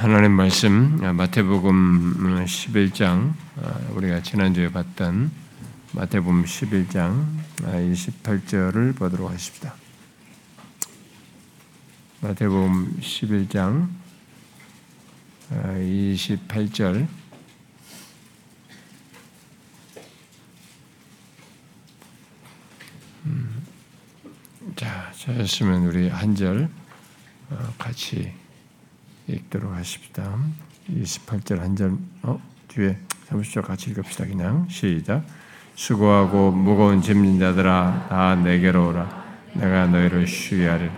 하나님 말씀 마태복음 11장 우리가 지난주에 봤던 마태복음 11장 28절을 보도록 하십니다. 마태복음 11장 28절 음, 자, 찾으시면 우리 한절 어, 같이 읽도록 하십시다. 28절 한 절, 어? 뒤에 30절 같이 읽읍시다. 그냥 시작. 수고하고 무거운 짐진 자들아 다 내게로 오라. 내가 너희를 쉬하리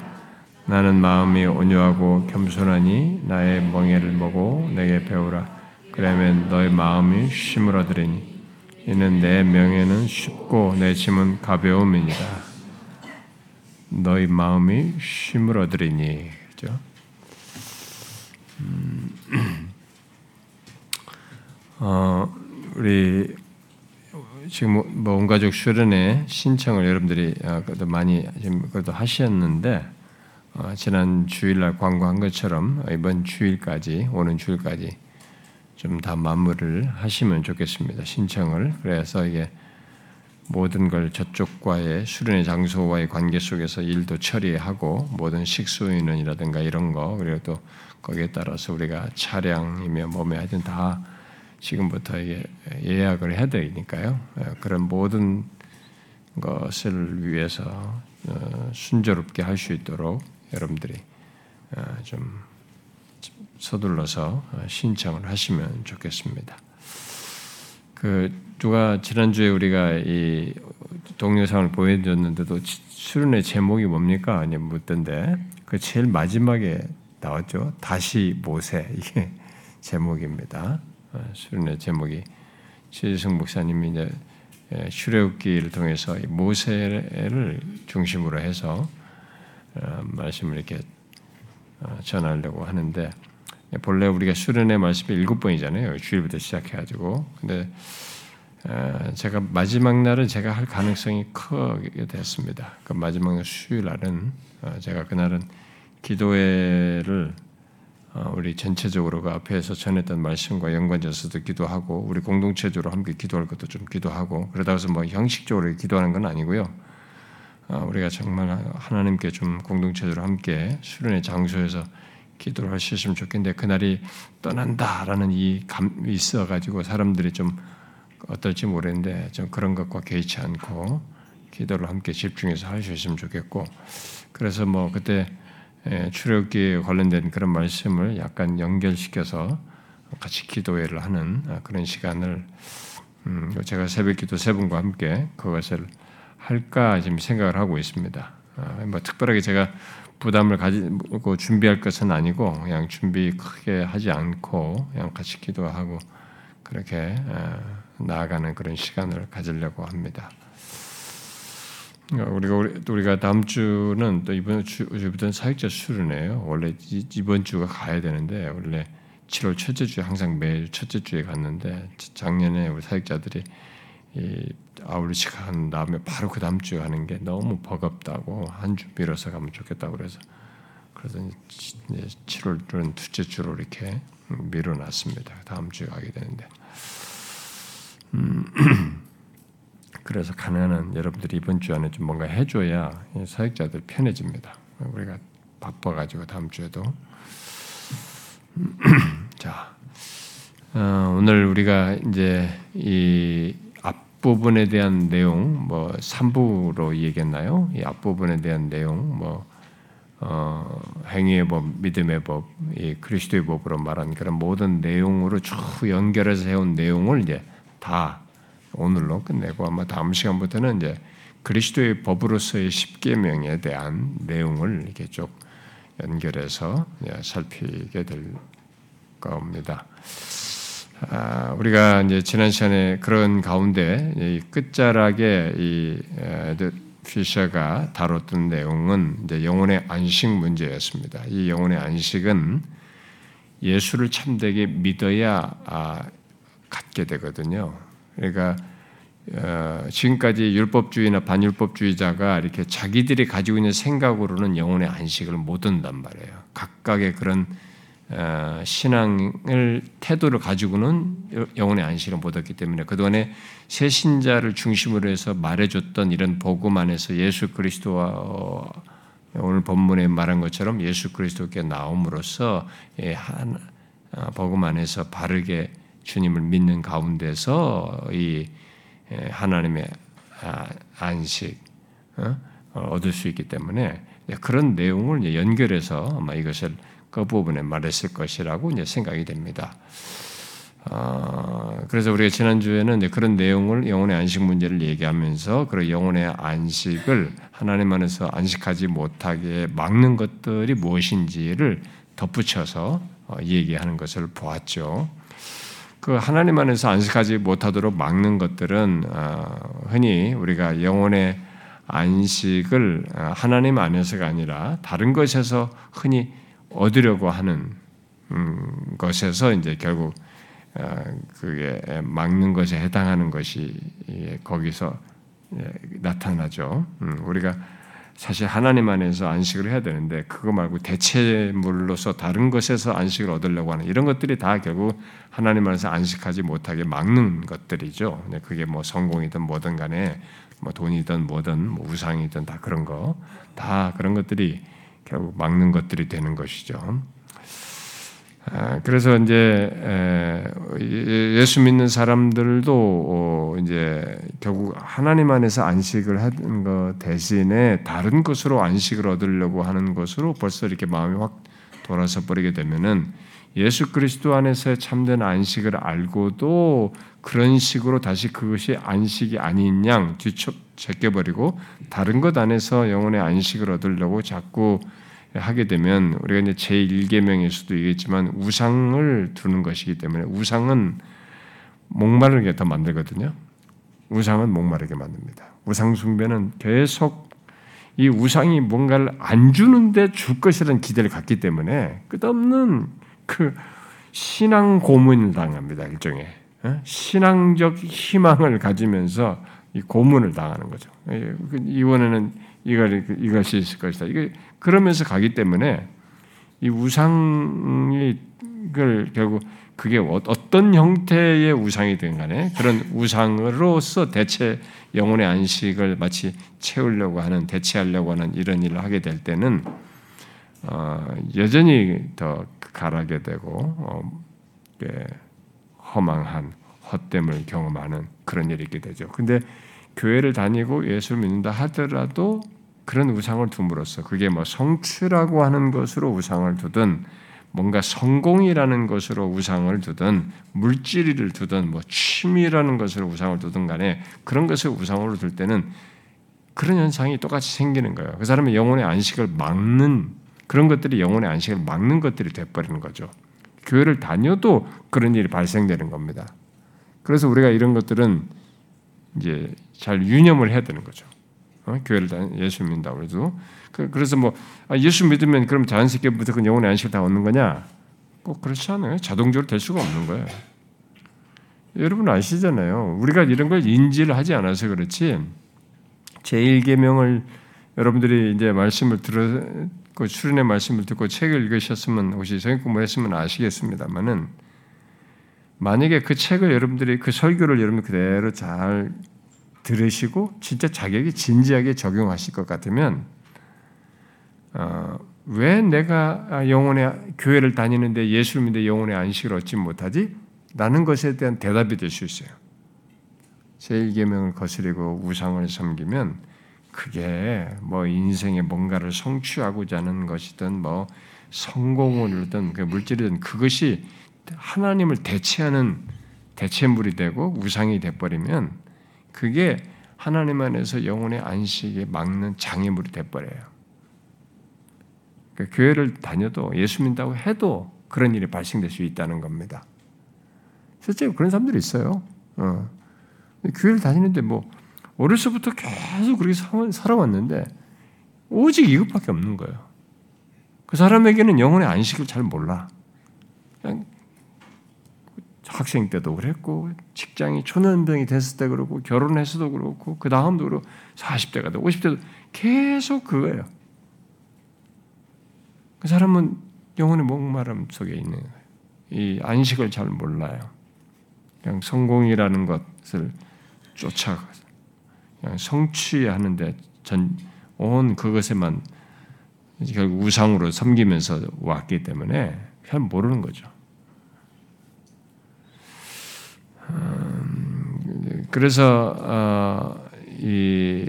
나는 마음이 온유하고 겸손하니 나의 멍에를 보고 내게 배우라. 그러면 너희 마음이 쉼을 얻으리니 이는 내 명예는 쉽고 내 짐은 가벼움이니라. 너희 마음이 쉼을 얻으리니? 어, 우리 지금 뭐 온가족 수련회 신청을 여러분들이 아, 그래도 많이 지금 그래도 하셨는데 어, 지난 주일날 광고한 것처럼 이번 주일까지 오는 주일까지 좀 다 마무리를 하시면 좋겠습니다. 신청을 그래서 이게 모든 걸 저쪽과의 수련의 장소와의 관계 속에서 일도 처리하고 모든 식수인원이라든가 이런 거 그리고 또 거기에 따라서 우리가 차량이며 몸에 하여튼 다 지금부터 예약을 해야 되니까요. 예, 그런 모든 것을 위해서 어, 순조롭게 할 수 있도록 여러분들이 어, 좀 서둘러서 신청을 하시면 좋겠습니다. 그 누가 지난주에 우리가 이 동영상을 보여줬는데도 수련의 제목이 뭡니까? 아니 묻던데 그 제일 마지막에 나왔죠. 다시 모세 이게 제목입니다. 어, 수련의 제목이 최지성 목사님이 이제 출애굽기를 통해서 모세를 중심으로 해서 어, 말씀을 이렇게 어, 전하려고 하는데 본래 우리가 수련의 말씀이 일곱 번이잖아요. 주일부터 시작해가지고 근데 제가 마지막 날은 제가 할 가능성이 크게 됐습니다. 그 마지막 수요일 날은 제가 그날은 기도회를 어, 우리 전체적으로 그 앞에서 전했던 말씀과 연관져서도 기도하고 우리 공동체적으로 함께 기도할 것도 좀 기도하고 그러다 해서 뭐 형식적으로 기도하는 건 아니고요. 어, 우리가 정말 하나님께 좀 공동체적으로 함께 수련의 장소에서 기도를 있으면 좋겠는데 그날이 떠난다라는 이 감이 있어가지고 사람들이 좀 어떨지 모르는데 좀 그런 것과 개의치 않고 기도를 함께 집중해서 있으면 좋겠고 그래서 뭐 그때 예, 출애굽기에 관련된 그런 말씀을 약간 연결시켜서 같이 기도회를 하는 아, 그런 시간을 음, 제가 새벽기도 세 분과 함께 그것을 할까 지금 생각을 하고 있습니다. 아, 뭐 특별하게 제가 부담을 가지고 준비할 것은 아니고 그냥 준비 크게 하지 않고 그냥 같이 기도하고 그렇게 아, 나아가는 그런 시간을 가지려고 합니다. 우리가 우리가 다음 주는 또 이번 주부터는 사역자 수련회예요. 원래 이번 주가 가야 되는데 원래 7월 첫째 주에 항상 매일 첫째 주에 갔는데 작년에 우리 사역자들이 이 아울리식 한 다음에 바로 그 다음 주에 가는 게 너무 버겁다고 한 주 미뤄서 가면 좋겠다고 그래서 그래서 이제 7월은 둘째 주로 이렇게 미뤄놨습니다. 다음 주에 가게 되는데. 음. 그래서 가능한 여러분들이 이번 주 안에 좀 뭔가 해줘야 사역자들 편해집니다. 우리가 바빠가지고 다음 주에도 자 어, 오늘 우리가 이제 이 앞부분에 대한 내용 뭐 3부로 얘기했나요? 이 앞부분에 대한 내용 뭐 어, 행위의 법, 믿음의 법, 이 그리스도의 법으로 말한 그런 모든 내용으로 쭉 연결해서 해온 내용을 이제 다 오늘로 끝내고 아마 다음 시간부터는 이제 그리스도의 법으로서의 십계명에 대한 내용을 이렇게 쭉 연결해서 살피게 될 겁니다. 아, 우리가 이제 지난 시간에 그런 가운데 이 끝자락에 이 피셔가 다뤘던 내용은 이제 영혼의 안식 문제였습니다. 이 영혼의 안식은 예수를 참되게 믿어야 아, 갖게 되거든요. 그러니까 어, 지금까지 율법주의나 반율법주의자가 이렇게 자기들이 가지고 있는 생각으로는 영혼의 안식을 못 얻단 말이에요. 각각의 그런 어, 신앙을 태도를 가지고는 영혼의 안식을 못 얻기 때문에 그동안에 새 신자를 중심으로 해서 말해줬던 이런 복음 안에서 예수 그리스도와 어, 오늘 본문에 말한 것처럼 예수 그리스도께 나옴으로써 예, 어, 복음 안에서 바르게 주님을 믿는 가운데서 이 예, 하나님의 아, 안식 얻을 수 있기 때문에 그런 내용을 연결해서 아마 이것을 그 부분에 말했을 것이라고 이제 생각이 됩니다. 어, 그래서 우리가 지난주에는 그런 내용을 영혼의 안식 문제를 얘기하면서 그런 영혼의 안식을 하나님 안에서 안식하지 못하게 막는 것들이 무엇인지를 덧붙여서 어, 얘기하는 것을 보았죠. 그 하나님 안에서 안식하지 못하도록 막는 것들은 어, 흔히 우리가 영혼의 안식을 어, 하나님 안에서가 아니라 다른 것에서 흔히 얻으려고 하는 음, 것에서 이제 결국 어, 그게 막는 것에 해당하는 것이 거기서 나타나죠. 음, 우리가 사실 하나님 안에서 안식을 해야 되는데 그거 말고 대체물로서 다른 것에서 안식을 얻으려고 하는 이런 것들이 다 결국 하나님 안에서 안식하지 못하게 막는 것들이죠. 그게 뭐 성공이든 뭐든 간에 뭐 돈이든 뭐든 뭐 우상이든 다 그런 거 다 그런 것들이 결국 막는 것들이 되는 것이죠. 아, 그래서 이제 예수 믿는 사람들도 어, 이제 결국 하나님 안에서 안식을 하는 것 대신에 다른 것으로 안식을 얻으려고 하는 것으로 벌써 이렇게 마음이 확 돌아서 버리게 되면은 예수 그리스도 안에서의 참된 안식을 알고도 그런 식으로 다시 그것이 안식이 아닌 양 뒤척 제껴버리고 다른 것 안에서 영혼의 안식을 얻으려고 자꾸 하게 되면 우리가 이제 제1계명에서도 얘기했지만 우상을 두는 것이기 때문에 우상은 목마르게 더 만들거든요. 우상은 목마르게 만듭니다. 우상 숭배는 계속 이 우상이 뭔가를 안 주는데 줄 것이라는 기대를 갖기 때문에 끝없는 그 신앙 고문을 당합니다. 일종의 어? 신앙적 희망을 가지면서 이 고문을 당하는 거죠. 예, 그 이번에는 이걸 이것이 있을 것이다. 이게 그러면서 가기 때문에 이 우상이 그 결국 그게 어, 어떤 형태의 우상이든 간에 그런 우상으로서 대체 영혼의 안식을 마치 채우려고 하는 대체하려고 하는 이런 일을 하게 될 때는 어, 여전히 더 가라게 되고 어, 허망한 헛됨을 경험하는 그런 일이 있게 되죠. 근데 교회를 다니고 예수를 믿는다 하더라도 그런 우상을 둠으로써 그게 뭐 성취라고 하는 것으로 우상을 두든 뭔가 성공이라는 것으로 우상을 두든 물질을 두든 뭐 취미라는 것으로 우상을 두든 간에 그런 것을 우상으로 둘 때는 그런 현상이 똑같이 생기는 거예요. 그 사람의 영혼의 안식을 막는 그런 것들이 영혼의 안식을 막는 것들이 돼버리는 거죠. 교회를 다녀도 그런 일이 발생되는 겁니다. 그래서 우리가 이런 것들은 이제 잘 유념을 해야 되는 거죠. 어? 교회를 다 예수 믿는다고 해도 그, 그래서 뭐 아, 예수 믿으면 그럼 자연스럽게 무조건 영혼의 안식을 다 얻는 거냐? 꼭 그렇지 않아요. 자동적으로 될 수가 없는 거예요. 여러분 아시잖아요. 우리가 이런 걸 인지를 하지 않아서 그렇지. 제1계명을 여러분들이 이제 말씀을 들었고 수련의 말씀을 듣고 책을 읽으셨으면 혹시 성경 공부했으면 아시겠습니다만은 만약에 그 책을 여러분들이 그 설교를 여러분 그대로 잘 들으시고 진짜 자격이 진지하게 적용하실 것 같으면 어, 왜 내가 영혼의 교회를 다니는데 예수를 믿는데 영혼의 안식을 얻지 못하지? 라는 것에 대한 대답이 될 수 있어요. 제1계명을 거스리고 우상을 섬기면 그게 뭐 인생에 뭔가를 성취하고자 하는 것이든 뭐 성공을 이든 그 물질이든 그것이 하나님을 대체하는 대체물이 되고 우상이 돼버리면 그게 하나님 안에서 영혼의 안식에 막는 장애물이 돼버려요. 그러니까 교회를 다녀도 예수 믿다고 해도 그런 일이 발생될 수 있다는 겁니다. 실제로 그런 사람들이 있어요. 어. 교회를 다니는데 뭐 어려서부터 계속 그렇게 살아왔는데 오직 이것밖에 없는 거예요. 그 사람에게는 영혼의 안식을 잘 몰라. 그냥 학생 때도 그랬고 직장이 초년병이 됐을 때 그렇고 결혼해서도 그렇고 그 다음도 그렇고 40대가 되고 50대도 계속 그거예요. 그 사람은 영혼의 목마름 속에 있는 거예요. 이 안식을 잘 몰라요. 그냥 성공이라는 것을 쫓아가 그냥 성취하는데 전 온 그것에만 결국 우상으로 섬기면서 왔기 때문에 잘 모르는 거죠. 음, 그래서 어, 이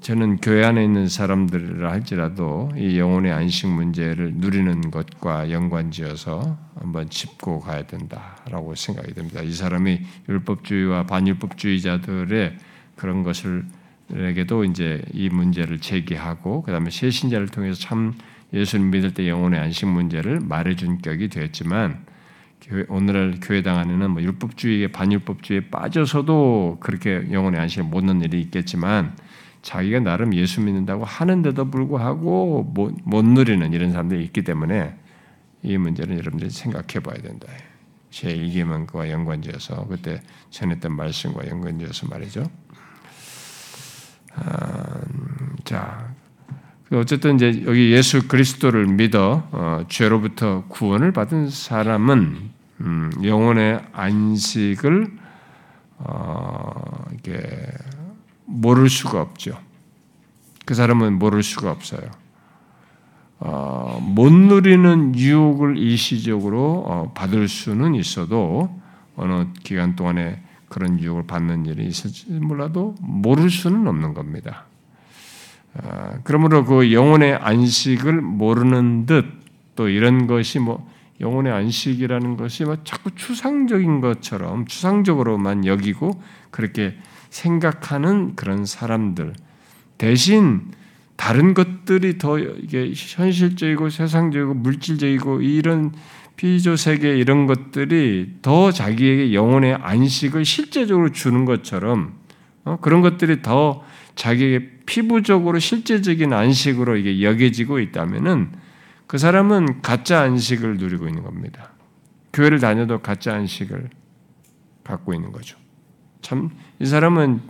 저는 교회 안에 있는 사람들이라 할지라도 이 영혼의 안식 문제를 누리는 것과 연관지어서 한번 짚고 가야 된다라고 생각이 됩니다. 이 사람이 율법주의와 반율법주의자들의 그런 것을 에게도 이제 이 문제를 제기하고 그다음에 새신자를 통해서 참 예수를 믿을 때 영혼의 안식 문제를 말해준 격이 되었지만 오늘날 교회당 안에는 뭐 율법주의에 반율법주의에 빠져서도 그렇게 영혼의 안식을 못 넣는 일이 있겠지만 자기가 나름 예수 믿는다고 하는데도 불구하고 못, 못 누리는 이런 사람들이 있기 때문에 이 문제는 여러분들이 생각해 봐야 된다. 제 이기만 그와 연관지어서 그때 전했던 말씀과 연관지어서 말이죠. 아, 자, 어쨌든 이제 여기 예수 그리스도를 믿어 어, 죄로부터 구원을 받은 사람은 음, 영혼의 안식을 어, 이게 모를 수가 없죠. 그 사람은 모를 수가 없어요. 어, 못 누리는 유혹을 일시적으로 어, 받을 수는 있어도 어느 기간 동안에 그런 유혹을 받는 일이 있을지 몰라도 모를 수는 없는 겁니다. 아, 그러므로 그 영혼의 안식을 모르는 듯 또 이런 것이 뭐 영혼의 안식이라는 것이 뭐 자꾸 추상적인 것처럼 추상적으로만 여기고 그렇게 생각하는 그런 사람들 대신 다른 것들이 더 이게 현실적이고 세상적이고 물질적이고 이런 피조 세계 이런 것들이 더 자기에게 영혼의 안식을 실제적으로 주는 것처럼 어? 그런 것들이 더 자기에게 피부적으로 실제적인 안식으로 이게 여겨지고 있다면은 그 사람은 가짜 안식을 누리고 있는 겁니다. 교회를 다녀도 가짜 안식을 갖고 있는 거죠. 참 이 사람은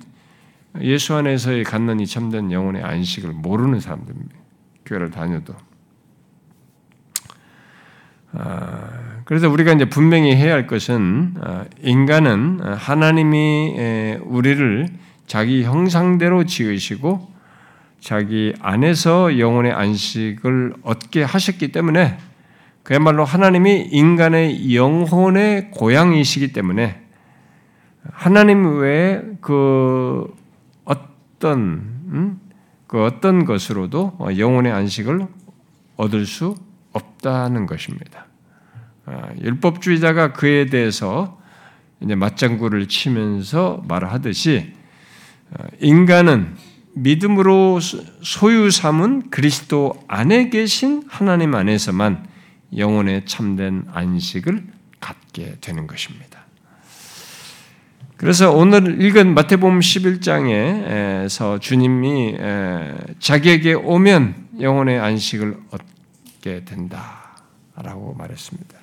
예수 안에서의 갖는 이 참된 영혼의 안식을 모르는 사람들입니다. 교회를 다녀도 아, 그래서 우리가 이제 분명히 해야 할 것은 아, 인간은 하나님이 우리를 자기 형상대로 지으시고 자기 안에서 영혼의 안식을 얻게 하셨기 때문에 그야말로 하나님이 인간의 영혼의 고향이시기 때문에 하나님 외에 그 어떤 음? 그 어떤 것으로도 영혼의 안식을 얻을 수 없다는 것입니다. 아, 율법주의자가 그에 대해서 이제 맞장구를 치면서 말하듯이 아, 인간은 믿음으로 소유 삼은 그리스도 안에 계신 하나님 안에서만 영혼의 참된 안식을 갖게 되는 것입니다. 그래서 오늘 읽은 마태복음 11장에서 주님이 자기에게 오면 영혼의 안식을 얻게 된다라고 말했습니다.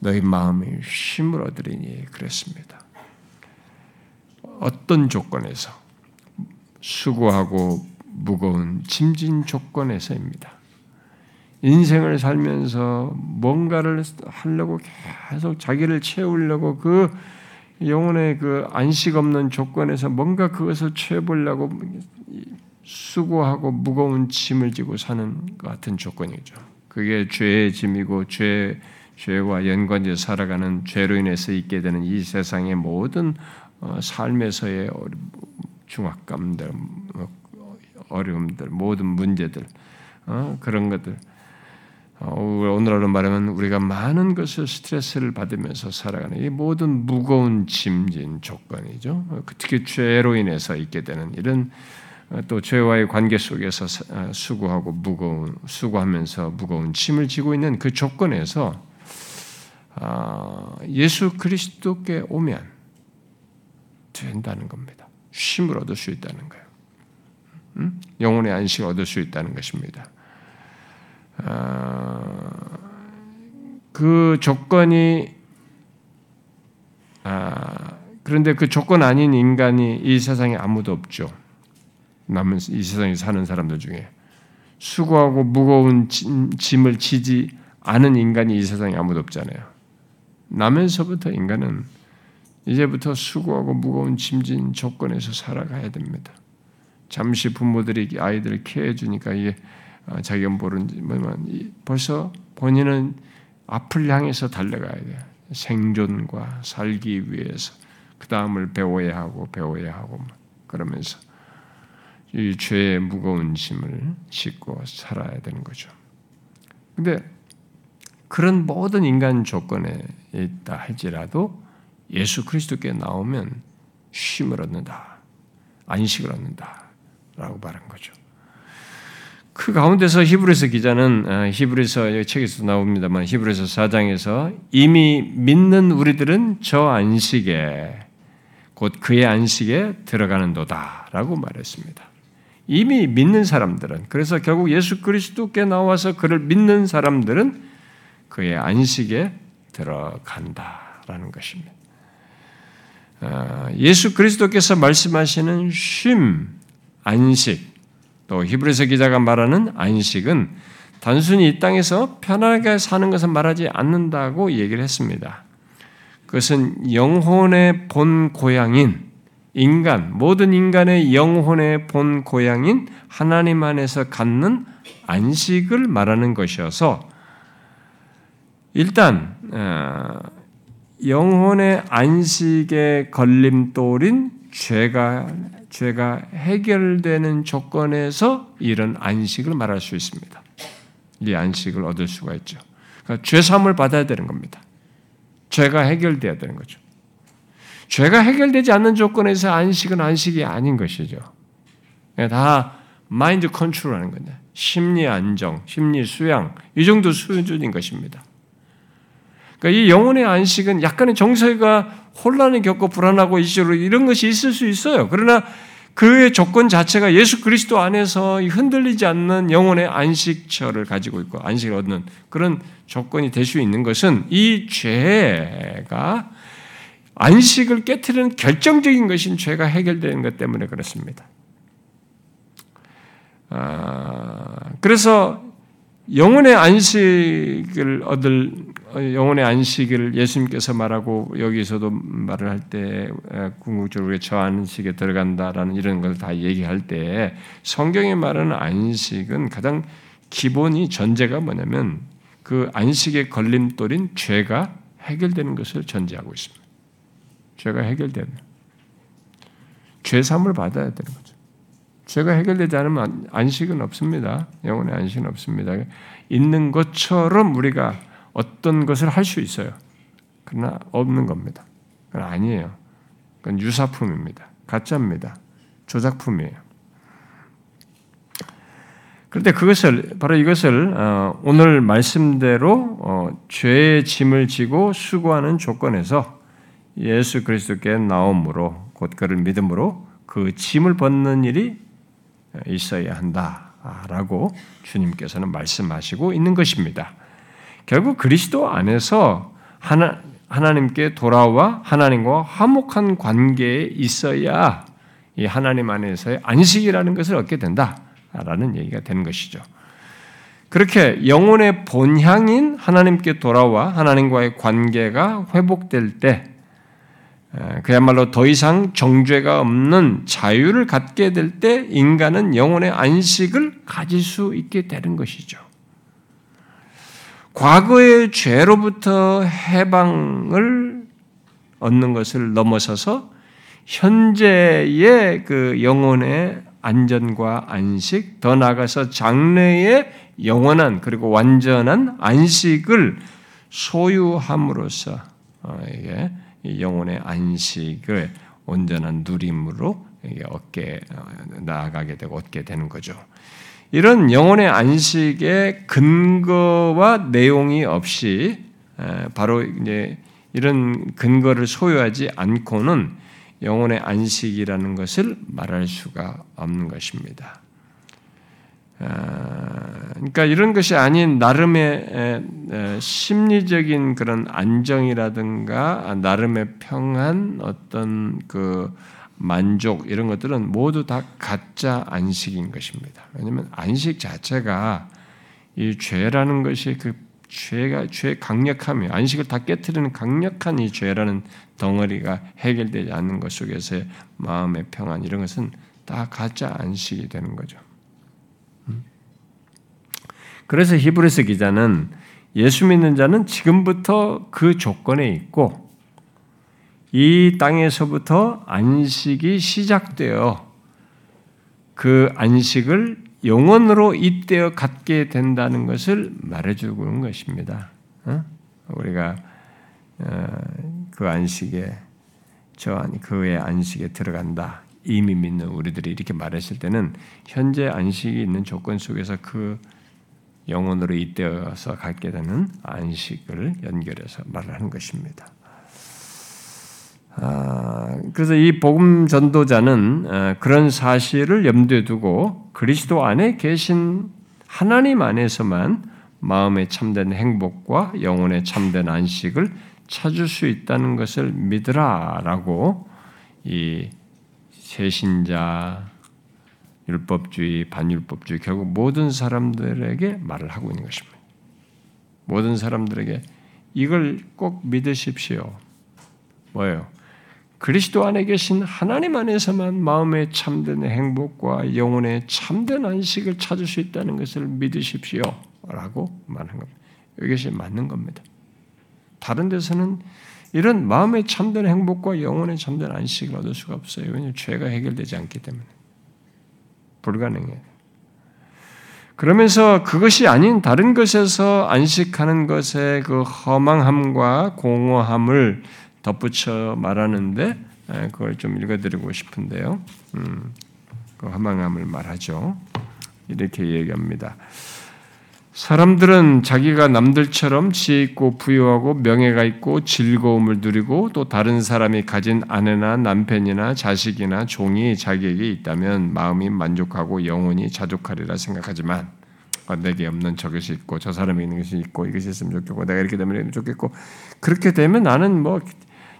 너희 마음이 쉼을 얻으리니 그랬습니다. 어떤 조건에서 수고하고 무거운 짐진 조건에서입니다. 인생을 살면서 뭔가를 하려고 계속 자기를 채우려고 그 영혼의 그 안식 없는 조건에서 뭔가 그것을 채워보려고 수고하고 무거운 짐을 지고 사는 것 같은 조건이죠. 그게 죄의 짐이고 죄 죄와 연관되어 살아가는 죄로 인해서 있게 되는 이 세상의 모든 어, 삶에서의 중압감들, 뭐, 어려움들, 모든 문제들 어, 그런 것들. 어, 오늘날로 말하면 우리가 많은 것을 스트레스를 받으면서 살아가는 이 모든 무거운 짐진 조건이죠. 특히 죄로 인해서 있게 되는 이런 또 죄와의 관계 속에서 수고하고 무거운 수고하면서 무거운 짐을 지고 있는 그 조건에서 아, 예수 그리스도께 오면 된다는 겁니다. 쉼을 얻을 수 있다는 거예요. 음? 영혼의 안식을 얻을 수 있다는 것입니다. 아, 그 조건이 아, 그런데 그 조건 아닌 인간이 이 세상에 아무도 없죠. 남은 이 세상에 사는 사람들 중에 수고하고 무거운 짐, 을 지지 아는 인간이 이 세상에 아무도 없잖아요. 나면서부터 인간은 이제부터 수고하고 무거운 짐진 조건에서 살아가야 됩니다. 잠시 부모들이 아이들을 케어해 주니까 이게 어, 자기가 모르는지 벌써 본인은 앞을 향해서 달려가야 돼요. 생존과 살기 위해서 그 다음을 배워야 하고 배워야 하고 그러면서 이 죄의 무거운 짐을 싣고 살아야 되는 거죠. 근데 그런 모든 인간 조건에 있다 할지라도 예수 그리스도께 나오면 쉼을 얻는다. 안식을 얻는다 라고 말한 거죠. 그 가운데서 히브리서 기자는 아, 히브리서 책에서 나옵니다만 히브리서 4장에서 이미 믿는 우리들은 저 안식에 곧 그의 안식에 들어가는도다라고 말했습니다. 이미 믿는 사람들은 그래서 결국 예수 그리스도께 나와서 그를 믿는 사람들은 그의 안식에 들어간다라는 것입니다. 아, 예수 그리스도께서 말씀하시는 쉼, 안식, 또 히브리서 기자가 말하는 안식은 단순히 이 땅에서 편하게 사는 것을 말하지 않는다고 얘기를 했습니다. 그것은 영혼의 본 고향인 인간, 모든 인간의 영혼의 본 고향인 하나님 안에서 갖는 안식을 말하는 것이어서 일단 어, 영혼의 안식의 걸림돌인 죄가 죄가 해결되는 조건에서 이런 안식을 말할 수 있습니다. 이 안식을 얻을 수가 있죠. 그러니까 죄 사함을 받아야 되는 겁니다. 죄가 해결돼야 되는 거죠. 죄가 해결되지 않는 조건에서 안식은 안식이 아닌 것이죠. 다 마인드 컨트롤하는 거냐. 심리 안정, 심리 수양 이 정도 수준인 것입니다. 그러니까 이 영혼의 안식은 약간의 정서가 혼란을 겪고 불안하고 이시로 이런 것이 있을 수 있어요. 그러나 그의 조건 자체가 예수 그리스도 안에서 흔들리지 않는 영혼의 안식처를 가지고 있고 안식을 얻는 그런 조건이 될 수 있는 것은 이 죄가 안식을 깨뜨리는 결정적인 것인 죄가 해결되는 것 때문에 그렇습니다. 아, 그래서 영혼의 안식을 얻을 영혼의 안식을 예수님께서 말하고 여기서도 말을 할 때 궁극적으로 저 안식에 들어간다라는 이런 걸 다 얘기할 때 성경이 말하는 안식은 가장 기본이 전제가 뭐냐면 그 안식의 걸림돌인 죄가 해결되는 것을 전제하고 있습니다. 죄가 해결되는 죄 사함을 받아야 되는 거죠. 죄가 해결되지 않으면 안식은 없습니다. 영혼의 안식은 없습니다. 있는 것처럼 우리가 어떤 것을 할 수 있어요. 그러나 없는 겁니다. 그건 아니에요. 그건 유사품입니다. 가짜입니다. 조작품이에요. 그런데 그것을 바로 이것을 어, 오늘 말씀대로 어, 죄의 짐을 지고 수고하는 조건에서 예수 그리스도께 나옴으로 곧 그를 믿음으로 그 짐을 벗는 일이 있어야 한다라고 주님께서는 말씀하시고 있는 것입니다. 결국 그리스도 안에서 하나, 하나님께 돌아와 하나님과 화목한 관계에 있어야 이 하나님 안에서의 안식이라는 것을 얻게 된다라는 얘기가 되는 것이죠. 그렇게 영혼의 본향인 하나님께 돌아와 하나님과의 관계가 회복될 때 그야말로 더 이상 정죄가 없는 자유를 갖게 될 때 인간은 영혼의 안식을 가질 수 있게 되는 것이죠. 과거의 죄로부터 해방을 얻는 것을 넘어서서 현재의 그 영혼의 안전과 안식, 더 나아가서 장래의 영원한 그리고 완전한 안식을 소유함으로써 어, 이게 영혼의 안식을 온전한 누림으로 얻게 어, 나아가게 되고 얻게 되는 거죠. 이런 영혼의 안식의 근거와 내용이 없이 바로 이제 이런 근거를 소유하지 않고는 영혼의 안식이라는 것을 말할 수가 없는 것입니다. 아, 그러니까 이런 것이 아닌 나름의 심리적인 그런 안정이라든가 나름의 평안 어떤 그 만족 이런 것들은 모두 다 가짜 안식인 것입니다. 왜냐하면 안식 자체가 이 죄라는 것이 그 죄가 죄 강력함이 안식을 다 깨뜨리는 강력한 이 죄라는 덩어리가 해결되지 않는 것 속에서의 마음의 평안 이런 것은 다 가짜 안식이 되는 거죠. 음? 그래서 히브리서 기자는 예수 믿는 자는 지금부터 그 조건에 있고 이 땅에서부터 안식이 시작되어 그 안식을 영원으로 잇대어 갖게 된다는 것을 말해주고 있는 것입니다. 어? 우리가 어, 그 안식에 저 그의 안식에 들어간다. 이미 믿는 우리들이 이렇게 말했을 때는 현재 안식이 있는 조건 속에서 그 영혼으로 잇대어서 갖게 되는 안식을 연결해서 말을 하는 것입니다. 아, 그래서 이 복음 전도자는 어, 그런 사실을 염두에 두고 그리스도 안에 계신 하나님 안에서만 마음의 참된 행복과 영혼의 참된 안식을 찾을 수 있다는 것을 믿으라라고 이 세신자, 율법주의, 반율법주의 결국 모든 사람들에게 말을 하고 있는 것입니다. 모든 사람들에게 이걸 꼭 믿으십시오. 뭐예요? 그리스도 안에 계신 하나님 안에서만 마음의 참된 행복과 영혼의 참된 안식을 찾을 수 있다는 것을 믿으십시오. 라고 말한 겁니다. 이것이 맞는 겁니다. 다른 데서는 이런 마음의 참된 행복과 영혼의 참된 안식을 얻을 수가 없어요. 왜냐하면 죄가 해결되지 않기 때문에. 불가능해요. 그러면서 그것이 아닌 다른 것에서 안식하는 것의 그 허망함과 공허함을 덧붙여 말하는데 그걸 좀 읽어드리고 싶은데요. 음, 그 허망함을 말하죠. 이렇게 얘기합니다. 사람들은 자기가 남들처럼 지혜 있고 부유하고 명예가 있고 즐거움을 누리고 또 다른 사람이 가진 아내나 남편이나 자식이나 종이 자기에게 있다면 마음이 만족하고 영원히 자족하리라 생각하지만 아, 내게 없는 저것이 있고 저 사람이 있는 것이 있고 이것이 있으면 좋겠고 내가 이렇게 되면 좋겠고 그렇게 되면 나는 뭐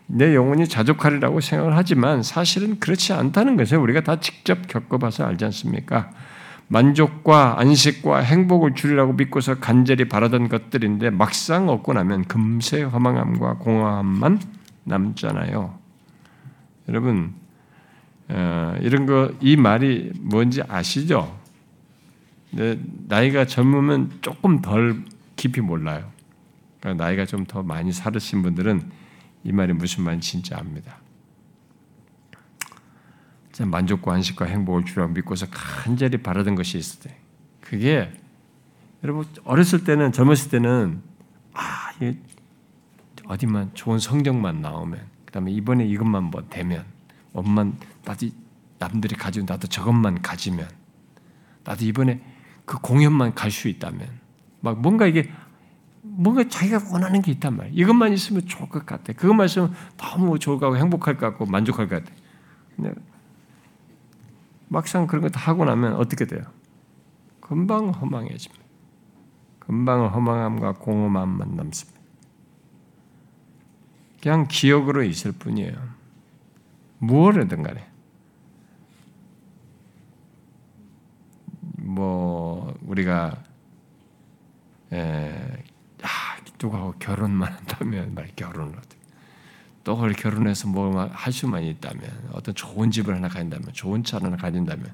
내 영혼이 자족하리라고 생각을 하지만 사실은 그렇지 않다는 것을 우리가 다 직접 겪어봐서 알지 않습니까? 만족과 안식과 행복을 주리라고 믿고서 간절히 바라던 것들인데 막상 얻고 나면 금세 허망함과 공허함만 남잖아요. 여러분 어, 이런 거 이 말이 뭔지 아시죠? 나이가 젊으면 조금 덜 깊이 몰라요. 그러니까 나이가 좀 더 많이 살으신 분들은 이 말이 무슨 말인지 진짜 압니다. 만족과 안식과 행복을 주라고 믿고서 간절히 바라던 것이 있을 때, 그게 여러분 어렸을 때는 젊었을 때는 아 이게 어디만 좋은 성적만 나오면, 그다음에 이번에 이것만 뭐 되면, 엄만 나도 남들이 가지고 나도 저것만 가지면, 나도 이번에 그 공연만 갈 수 있다면, 막 뭔가 이게 뭔가 자기가 원하는 게 있단 말이야. 이것만 있으면 좋을 것 같아. 그것만 있으면 너무 좋을 것 같고 행복할 것 같고 만족할 것 같아. 근데 막상 그런 거 다 하고 나면 어떻게 돼요? 금방 허망해집니다. 금방 허망함과 공허함만 남습니다. 그냥 기억으로 있을 뿐이에요. 무엇이든 간에. 뭐 우리가 에, 아, 누가 결혼만 한다면 말 결혼을 또 결혼해서 뭐 할 수만 있다면 어떤 좋은 집을 하나 가진다면 좋은 차를 하나 가진다면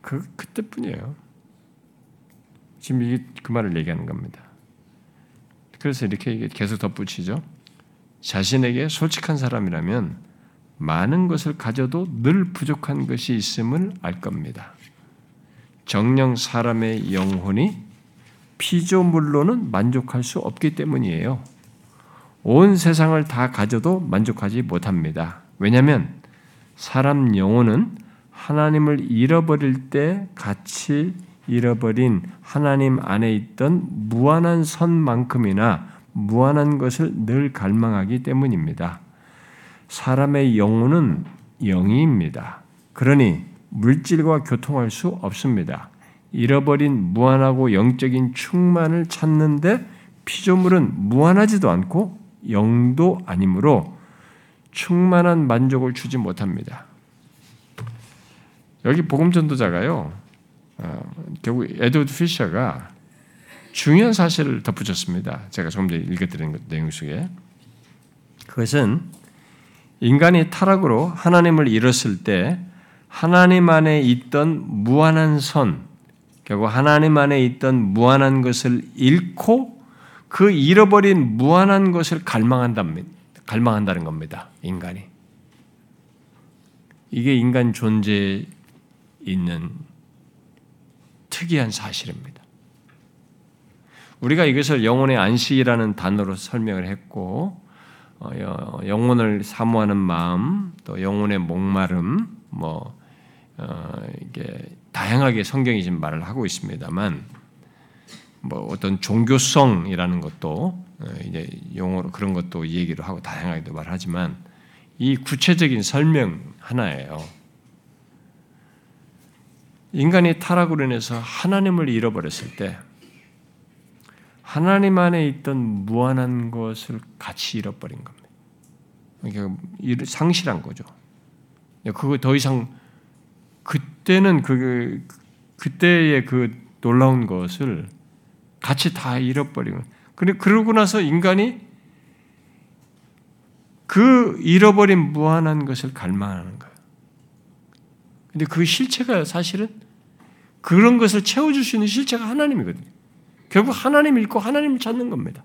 그 그때뿐이에요. 지금 이게 그 말을 얘기하는 겁니다. 그래서 이렇게 계속 덧붙이죠. 자신에게 솔직한 사람이라면 많은 것을 가져도 늘 부족한 것이 있음을 알 겁니다. 정령 사람의 영혼이 피조물로는 만족할 수 없기 때문이에요. 온 세상을 다 가져도 만족하지 못합니다. 왜냐하면 사람 영혼은 하나님을 잃어버릴 때 같이 잃어버린 하나님 안에 있던 무한한 선만큼이나 무한한 것을 늘 갈망하기 때문입니다. 사람의 영혼은 영이입니다. 그러니 물질과 교통할 수 없습니다. 잃어버린 무한하고 영적인 충만을 찾는데 피조물은 무한하지도 않고 영도 아니므로 충만한 만족을 주지 못합니다. 여기 복음 전도자가요. 어, 결국 에드워드 피셔가 중요한 사실을 덧붙였습니다. 제가 조금 전에 읽어드린 내용 속에 그것은 인간이 타락으로 하나님을 잃었을 때 하나님 안에 있던 무한한 선, 결국 하나님 안에 있던 무한한 것을 잃고 그 잃어버린 무한한 것을 갈망한다는 겁니다. 인간이. 이게 인간 존재에 있는 특이한 사실입니다. 우리가 이것을 영혼의 안식이라는 단어로 설명을 했고, 어, 영혼을 사모하는 마음, 또 영혼의 목마름, 뭐 어, 이게 다양하게 성경이 지금 말을 하고 있습니다만, 뭐 어떤 종교성이라는 것도 어, 이제 용어로 그런 것도 얘기를 하고 다양하게도 말하지만 이 구체적인 설명 하나예요. 인간이 타락으로 인해서 하나님을 잃어버렸을 때 하나님 안에 있던 무한한 것을 같이 잃어버린 겁니다. 그러니까 상실한 거죠. 그거 더 이상 그 때는 그 그때의 그 놀라운 것을 같이 다 잃어버리고 그래 그러고 나서 인간이 그 잃어버린 무한한 것을 갈망하는 거예요. 근데 그 실체가 사실은 그런 것을 채워줄 수 있는 실체가 하나님이거든요. 결국 하나님 잃고 하나님을 찾는 겁니다.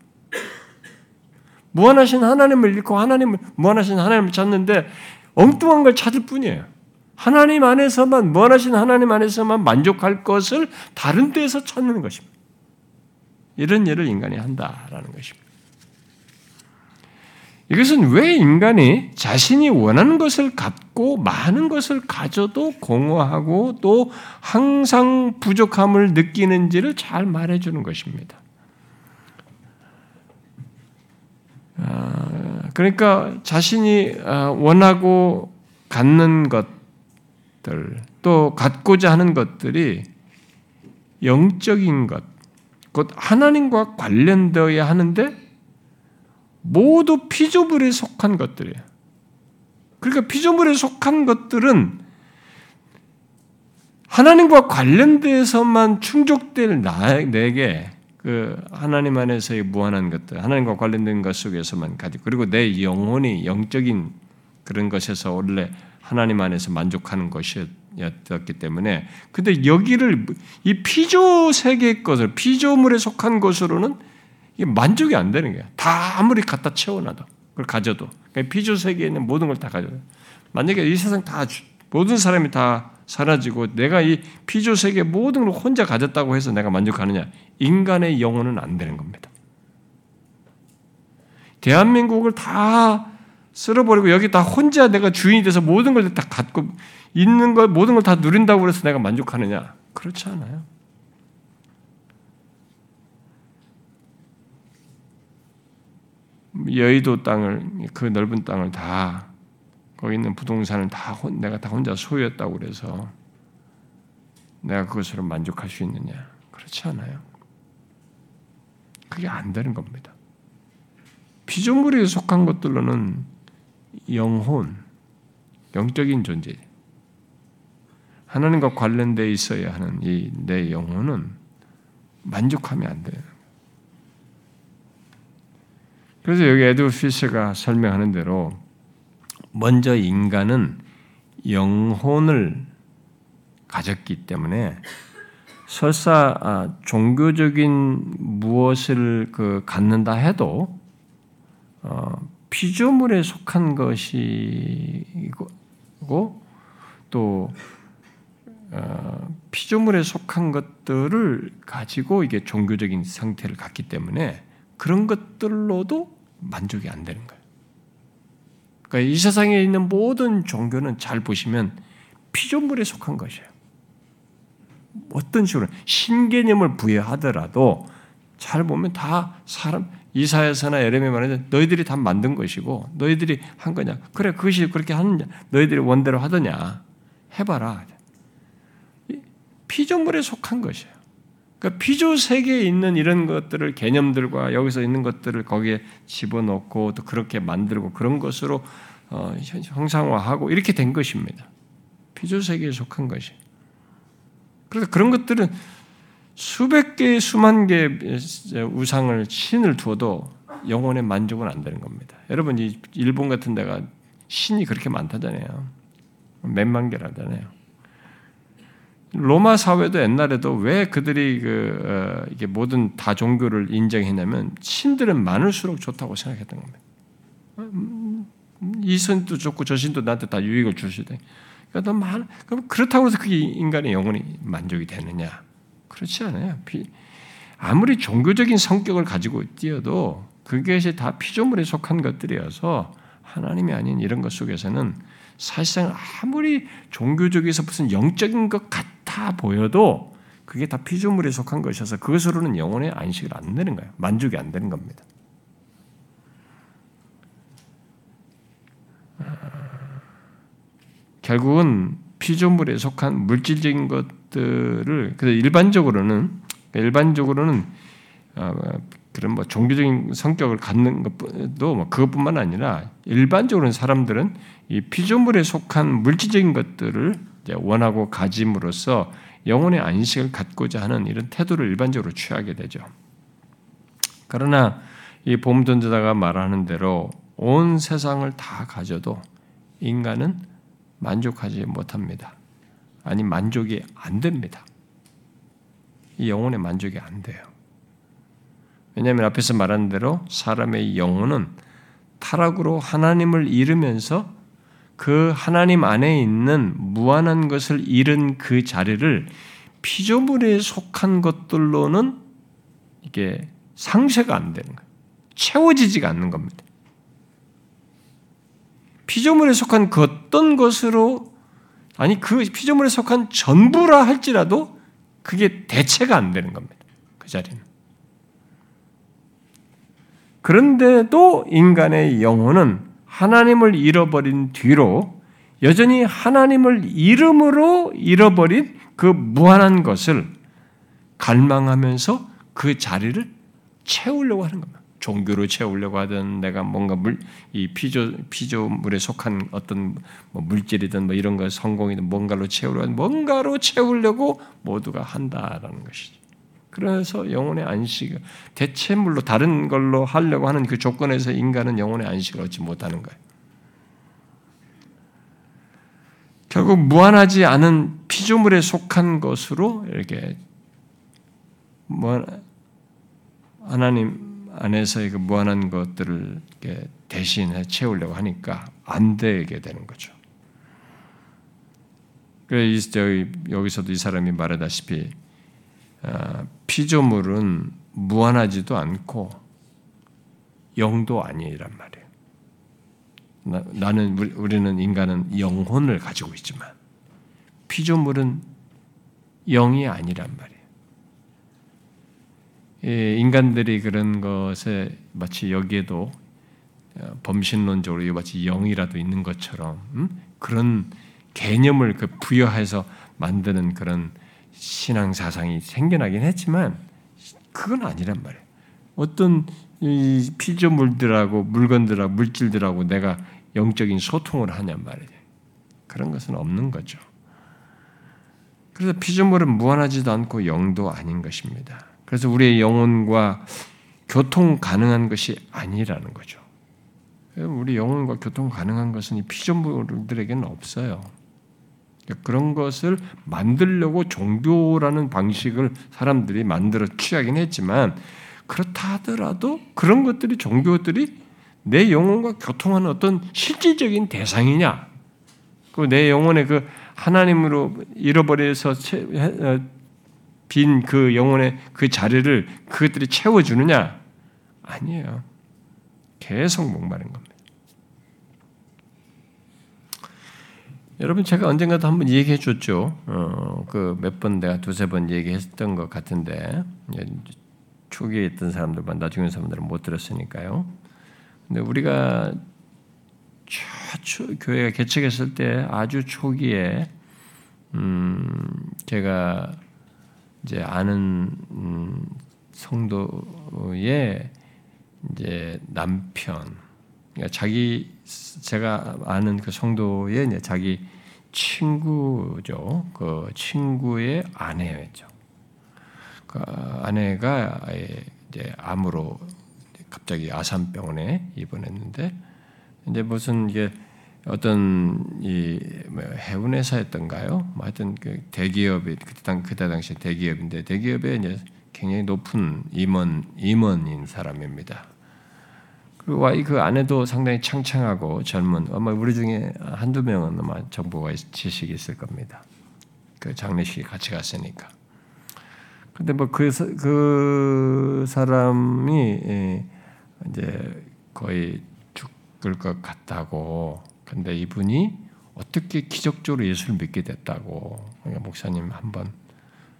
무한하신 하나님을 잃고 하나님을 무한하신 하나님을 찾는데 엉뚱한 걸 찾을 뿐이에요. 하나님 안에서만 무한하신 하나님 안에서만 만족할 것을 다른 데에서 찾는 것입니다. 이런 일을 인간이 한다라는 것입니다. 이것은 왜 인간이 자신이 원하는 것을 갖고 많은 것을 가져도 공허하고 또 항상 부족함을 느끼는지를 잘 말해주는 것입니다. 아, 그러니까 자신이 아, 원하고 갖는 것 들 또 갖고자 하는 것들이 영적인 것, 곧 하나님과 관련되어야 하는데 모두 피조물에 속한 것들이에요. 그러니까 피조물에 속한 것들은 하나님과 관련돼서만 충족될 나, 내게 그 하나님 안에서의 무한한 것들, 하나님과 관련된 것 속에서만 가지고 그리고 내 영혼이 영적인 그런 것에서 원래 하나님 안에서 만족하는 것이었기 때문에 근데 여기를 이 피조 세계의 것을 피조물에 속한 것으로는 만족이 안 되는 거야. 다 아무리 갖다 채워놔도 그걸 가져도 그러니까 피조 세계에 있는 모든 걸 다 가져. 만약에 이 세상 다 모든 사람이 다 사라지고 내가 이 피조 세계 모든 걸 혼자 가졌다고 해서 내가 만족하느냐? 인간의 영혼은 안 되는 겁니다. 대한민국을 다 쓸어버리고 여기 다 혼자 내가 주인이 돼서 모든 걸 다 갖고 있는 걸 모든 걸 다 누린다고 해서 내가 만족하느냐? 그렇지 않아요. 여의도 땅을 그 넓은 땅을 다 거기 있는 부동산을 다 내가 다 혼자 소유했다고 그래서 내가 그것으로 만족할 수 있느냐? 그렇지 않아요. 그게 안 되는 겁니다. 피조물에 속한 것들로는 영혼, 영적인 존재, 하나님과 관련돼 있어야 하는 이 내 영혼은 만족하면 안 돼요. 그래서 여기 에드 피셔가 설명하는 대로 먼저 인간은 영혼을 가졌기 때문에 설사 아, 종교적인 무엇을 그 갖는다 해도 어, 피조물에 속한 것이고 또 어, 피조물에 속한 것들을 가지고 이게 종교적인 상태를 갖기 때문에 그런 것들로도 만족이 안 되는 거예요. 그러니까 이 세상에 있는 모든 종교는 잘 보시면 피조물에 속한 것이에요. 어떤 식으로 신개념을 부여하더라도 잘 보면 다 사람 이사야서나 예레미야 말하는 너희들이 다 만든 것이고 너희들이 한 거냐? 그래 그것이 그렇게 하느냐? 너희들이 원대로 하더냐? 해봐라. 피조물에 속한 것이에요. 그러니까 피조 세계에 있는 이런 것들을 개념들과 여기서 있는 것들을 거기에 집어넣고 또 그렇게 만들고 그런 것으로 어, 형상화하고 이렇게 된 것입니다. 피조 세계에 속한 것이. 그래서 그런 것들은 수백 개, 수만 개 우상을 신을 두어도 영혼의 만족은 안 되는 겁니다. 여러분 이 일본 같은 데가 신이 그렇게 많다잖아요. 몇만 개라잖아요. 로마 사회도 옛날에도 왜 그들이 그 어, 이게 모든 다 종교를 인정했냐면 신들은 많을수록 좋다고 생각했던 겁니다. 음, 이 신도 좋고 저 신도 나한테 다 유익을 주시대. 그러니까 많. 그럼 그렇다고 해서 그게 인간의 영혼이 만족이 되느냐? 그렇지 않아요. 아무리 종교적인 성격을 가지고 뛰어도 그것이 다 피조물에 속한 것들이어서 하나님이 아닌 이런 것 속에서는 사실상 아무리 종교적에서 무슨 영적인 것 같아 보여도 그게 다 피조물에 속한 것이어서 그것으로는 영혼의 안식을 안 되는 거예요. 만족이 안 되는 겁니다. 결국은 피조물에 속한 물질적인 것 들을 그래서 일반적으로는 일반적으로는 어, 그런 뭐 종교적인 성격을 갖는 것도 뭐 그것뿐만 아니라 일반적으로는 사람들은 이 피조물에 속한 물질적인 것들을 원하고 가짐으로써 영혼의 안식을 갖고자 하는 이런 태도를 일반적으로 취하게 되죠. 그러나 이 봄전자가 말하는 대로 온 세상을 다 가져도 인간은 만족하지 못합니다. 아니 만족이 안 됩니다. 이 영혼의 만족이 안 돼요. 왜냐하면 앞에서 말한 대로 사람의 영혼은 타락으로 하나님을 잃으면서 그 하나님 안에 있는 무한한 것을 잃은 그 자리를 피조물에 속한 것들로는 이게 상쇄가 안 되는 거예요. 채워지지가 않는 겁니다. 피조물에 속한 그 어떤 것으로 아니 그 피조물에 속한 전부라 할지라도 그게 대체가 안 되는 겁니다. 그 자리는. 그런데도 인간의 영혼은 하나님을 잃어버린 뒤로 여전히 하나님을 이름으로 잃어버린 그 무한한 것을 갈망하면서 그 자리를 채우려고 하는 겁니다. 종교로 채우려고 하든 내가 뭔가 물, 이 피조, 피조물에 속한 어떤 뭐 물질이든 뭐 이런 거 성공이든 뭔가로 채우려고 뭔가로 채우려고 모두가 한다라는 것이죠. 그래서 영혼의 안식, 대체물로 다른 걸로 하려고 하는 그 조건에서 인간은 영혼의 안식을 얻지 못하는 거예요. 결국 무한하지 않은 피조물에 속한 것으로 이렇게 뭐 하나님 안에서의 그 무한한 것들을 대신해 채우려고 하니까 안 되게 되는 거죠. 그래서 여기서도 이 사람이 말하다시피 아, 피조물은 무한하지도 않고 영도 아니란 말이에요. 나, 는 우리는 인간은 영혼을 가지고 있지만 피조물은 영이 아니란 말이에요. 인간들이 그런 것에 마치 여기에도 어, 범신론적으로 마치 영이라도 있는 것처럼 음? 그런 개념을 그 부여해서 만드는 그런 신앙 사상이 생겨나긴 했지만 그건 아니란 말이에요. 어떤 이 피조물들하고 물건들하고 물질들하고 내가 영적인 소통을 하냔 말이에요. 그런 것은 없는 거죠. 그래서 피조물은 무한하지도 않고 영도 아닌 것입니다. 그래서 우리의 영혼과 교통 가능한 것이 아니라는 거죠. 우리 영혼과 교통 가능한 것은 이 피조물들에게는 없어요. 그런 것을 만들려고 종교라는 방식을 사람들이 만들어 취하긴 했지만 그렇다 하더라도 그런 것들이 종교들이 내 영혼과 교통하는 어떤 실질적인 대상이냐? 그 내 영혼의 그 하나님으로 잃어버려서 어, 빈 그 영혼의 그 자리를 그것들이 채워주느냐? 아니에요. 계속 목마른 겁니다. 여러분 제가 언젠가도 한번 얘기해 줬죠. 어, 그 몇 번 내가 두세 번 얘기했던 것 같은데 초기에 있던 사람들만 나중에 사람들은 못 들었으니까요. 근데 우리가 최초 교회가 개척했을 때 아주 초기에 음, 제가 이제 아는 음, 성도의 이제 남편, 그러니까 자기 제가 아는 그 성도의 이제 자기 친구죠. 그 친구의 아내였죠. 그 아내가 이제 암으로 갑자기 아산병원에 입원했는데 이제 무슨 이게 어떤 이 뭐 해운 회사였던가요? 뭐 하여튼 그 대기업이 그때 당 그때 당시 대기업인데 대기업에 이제 굉장히 높은 임원 임원인 사람입니다. 그리고 그 아내도 상당히 창창하고 젊은 아마 우리 중에 한두 명은 아마 정보가 지식이 있을 겁니다. 그 장례식에 같이 갔으니까. 근데 뭐그그 사람이 예, 이제 거의 죽을 것 같다고. 근데 이분이 어떻게 기적적으로 예수를 믿게 됐다고. 그러니까 목사님 한번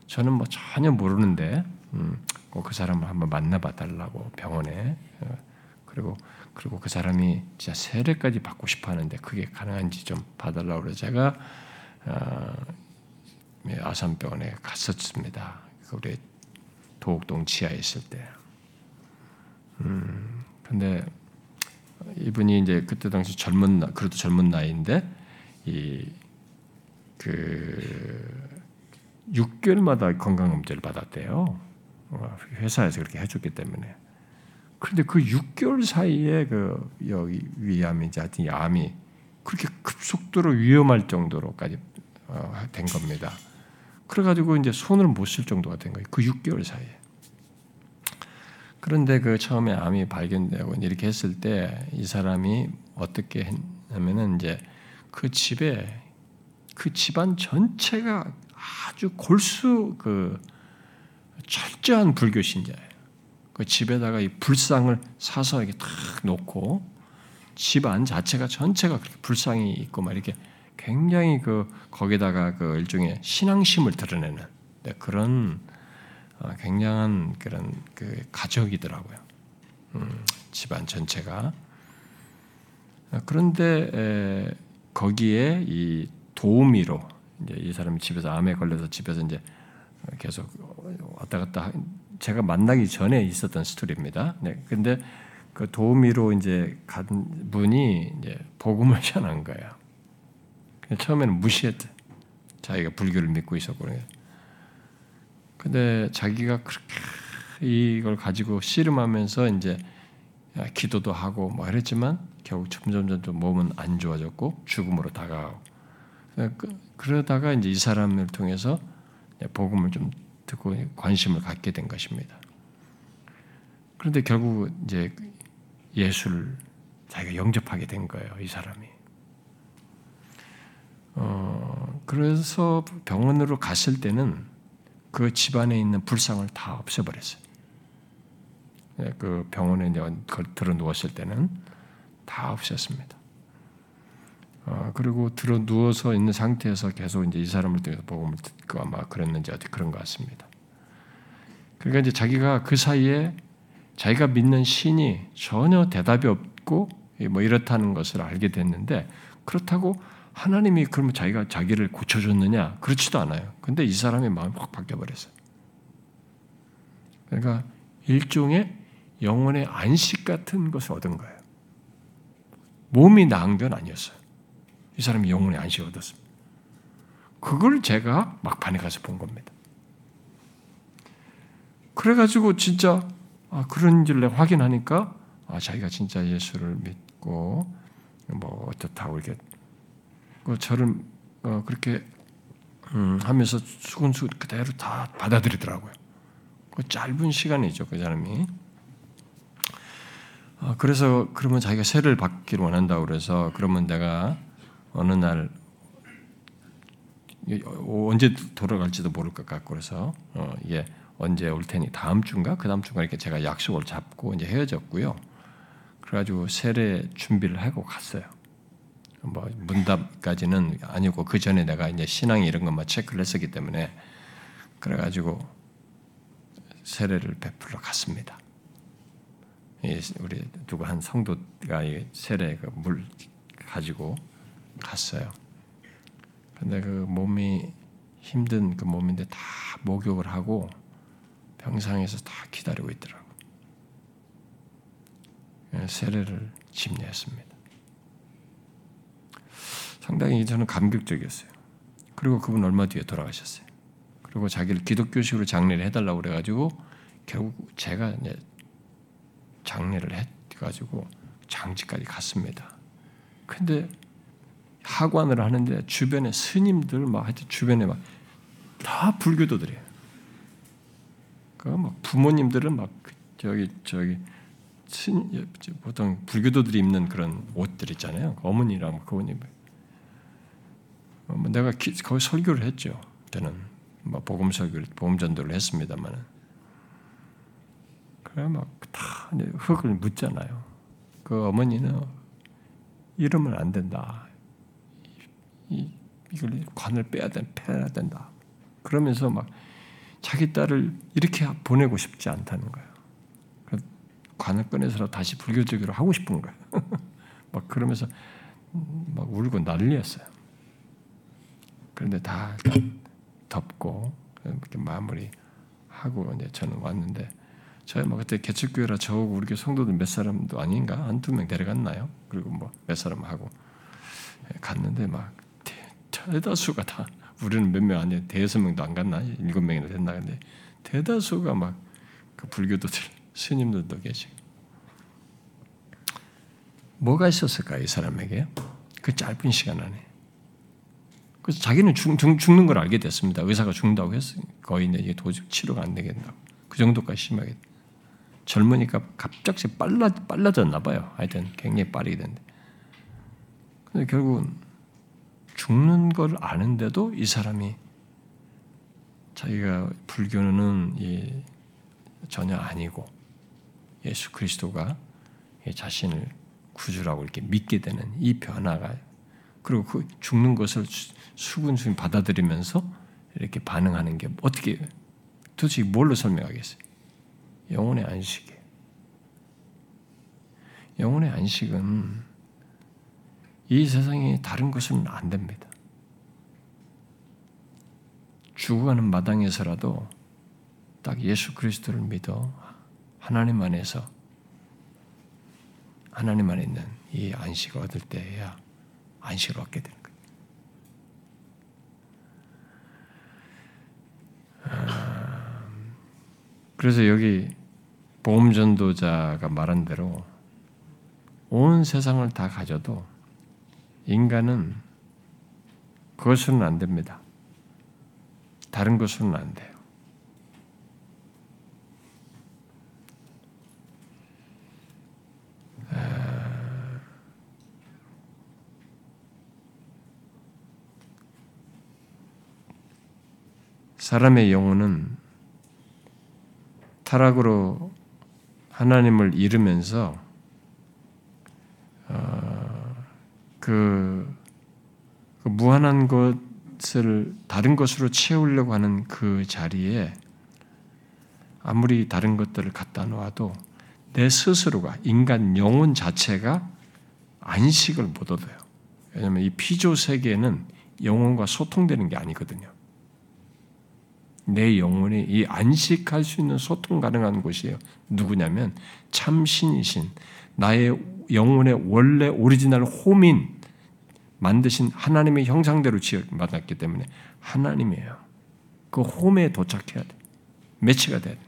저는 뭐 전혀 모르는데 음, 그 사람을 한번 만나봐 달라고 병원에 어, 그리고 그리고 그 사람이 진짜 세례까지 받고 싶어 하는데 그게 가능한지 좀 봐달라고 그래서 제가 어, 예, 아산병원에 갔었습니다. 우리 도곡동 지하에 있을 때. 음, 근데 이분이 이제 그때 당시 젊은 그래도 젊은 나이인데 이그 6개월마다 건강검진을 받았대요. 어, 회사에서 그렇게 해줬기 때문에. 그런데 그 6개월 사이에 그 여기 위암이지 하여튼 암이 그렇게 급속도로 위험할 정도로까지 어, 된 겁니다. 그래가지고 이제 손을 못 쓸 정도가 된 거예요. 그 6개월 사이에. 그런데 그 처음에 암이 발견되고 이렇게 했을 때 이 사람이 어떻게 했냐면은 이제 그 집에 그 집안 전체가 아주 골수 그 철저한 불교 신자예요. 그 집에다가 이 불상을 사서 이렇게 탁 놓고 집안 자체가 전체가 그렇게 불상이 있고 막 이렇게 굉장히 그 거기다가 그 일종의 신앙심을 드러내는 네, 그런 어, 굉장한 그런 그 가족이더라고요. 음, 집안 전체가 그런데 거기에 이 도우미로 이제 이 사람이 집에서 암에 걸려서 집에서 이제 계속 왔다 갔다 제가 만나기 전에 있었던 스토리입니다. 네, 근데 그 도우미로 이제 간 분이 이제 복음을 전한 거예요. 처음에는 무시했대. 자기가 불교를 믿고 있었고 근데 자기가 그렇게 이걸 가지고 씨름하면서 이제 기도도 하고 뭐 이랬지만 결국 점점 점점 몸은 안 좋아졌고 죽음으로 다가가고 그, 그러다가 이제 이 사람을 통해서 복음을 좀 듣고 관심을 갖게 된 것입니다. 그런데 결국 이제 예수를 자기가 영접하게 된 거예요, 이 사람이. 어, 그래서 병원으로 갔을 때는 그 집안에 있는 불상을 다 없애버렸어요. 네, 그 병원에 들어 누웠을 때는 다 없앴습니다. 어, 그리고 들어 누워서 있는 상태에서 계속 이제 이 사람을 통해서 복음을 듣고 아마 그랬는지 어떻게 그런 것 같습니다. 그러니까 이제 자기가 그 사이에 자기가 믿는 신이 전혀 대답이 없고 뭐 이렇다는 것을 알게 됐는데 그렇다고 하나님이 그러면 자기가 자기를 고쳐줬느냐? 그렇지도 않아요. 근데 이 사람의 마음이 확 바뀌어버렸어요. 그러니까 일종의 영혼의 안식 같은 것을 얻은 거예요. 몸이 나은 건 아니었어요. 이 사람이 영혼의 안식을 얻었습니다. 그걸 제가 막판에 가서 본 겁니다. 그래가지고 진짜 아, 그런지를 확인하니까 아, 자기가 진짜 예수를 믿고 뭐 어떻다고 이렇게 그 저를 어, 그렇게 음, 하면서 수근수근 그대로 다 받아들이더라고요. 그 짧은 시간이죠 그 사람이. 어, 그래서 그러면 자기가 세를 받기를 원한다고 그래서 그러면 내가 어느 날 언제 돌아갈지도 모를 것 같고 그래서 어, 예 언제 올 테니 다음 주인가 그 다음 주인가 이렇게 제가 약속을 잡고 이제 헤어졌고요. 그래가지고 세례 준비를 하고 갔어요. 뭐 문답까지는 아니고 그 전에 내가 이제 신앙 이런 것만 체크를 했었기 때문에 그래가지고 세례를 베풀러 갔습니다. 우리 누구 한 성도가 세례 그물 가지고 갔어요. 근데 그 몸이 힘든 그 몸인데 다 목욕을 하고 병상에서 다 기다리고 있더라고. 예, 세례를 집례했습니다. 상당히 저는 감격적이었어요. 그리고 그분 얼마 뒤에 돌아가셨어요. 그리고 자기를 기독교식으로 장례를 해달라고 그래가지고 결국 제가 이제 장례를 해가지고 장지까지 갔습니다. 근데 하관을 하는데 주변에 스님들 막 하여튼 주변에 막 다 불교도들이에요. 그막 부모님들은 막그 저기 저기 신 보통 불교도들이 입는 그런 옷들 있잖아요. 어머니랑 그분이 뭐 내가 거기 설교를 했죠. 저는 뭐 복음 설교를 복음 전도를 했습니다만은 그래 막다 흙을 묻잖아요. 그 어머니는 이러면 안 된다. 이, 이걸 관을 빼야 된 빼야 된다. 그러면서 막 자기 딸을 이렇게 보내고 싶지 않다는 거예요. 관을 꺼내서 다시 불교적으로 하고 싶은 거예요. 막 그러면서 막 울고 난리였어요. 그런데 다 덮고 이렇게 마무리하고 이제 저는 왔는데 저희 뭐 그때 개척교회라 저하고 우리 성도들 몇 사람도 아닌가 한 두 명 데려갔나요? 그리고 뭐 몇 사람 하고 갔는데 막 대다수가 다 우리는 몇 명 아니에요. 대여섯 명도 안 갔나? 일곱 명이나 됐나? 근데 대다수가 막 그 불교도들, 스님들도 계시고. 뭐가 있었을까, 이 사람에게? 그 짧은 시간 안에. 그래서 자기는 죽, 죽, 는 걸 알게 됐습니다. 의사가 죽는다고 했어요. 거의 이제 도저히 치료가 안 되겠다고. 그 정도까지 심하게. 젊으니까 갑자기 빨라, 빨라졌나 봐요. 하여튼 굉장히 빠르게 된데. 근데 결국은 죽는 걸 아는데도 이 사람이 자기가 불교는 전혀 아니고 예수 그리스도가 자신을 구주라고 이렇게 믿게 되는 이 변화가 그리고 그 죽는 것을 수근수근 받아들이면서 이렇게 반응하는 게 어떻게 도대체 뭘로 설명하겠어요? 영혼의 안식이에요. 영혼의 안식은 이 세상에 다른 것은 안 됩니다. 죽어가는 마당에서라도 딱 예수 그리스도를 믿어 하나님 안에서 하나님 안에 있는 이 안식을 얻을 때야 안식을 얻게 되는 거예요. 아, 그래서 여기 보험 전도자가 말한 대로 온 세상을 다 가져도 인간은 그것은 안 됩니다. 다른 것은 안 돼요. 사람의 영혼은 타락으로 하나님을 잃으면서 그, 그 무한한 것을 다른 것으로 채우려고 하는 그 자리에 아무리 다른 것들을 갖다 놓아도 내 스스로가 인간 영혼 자체가 안식을 못 얻어요. 왜냐하면 이 피조 세계는 영혼과 소통되는 게 아니거든요. 내 영혼이 이 안식할 수 있는 소통 가능한 곳이에요. 누구냐면 참 신이신 나의 영혼의 원래 오리지널 홈인 만드신 하나님의 형상대로 지어 받았기 때문에 하나님이에요. 그 홈에 도착해야 돼. 매치가 돼야 돼.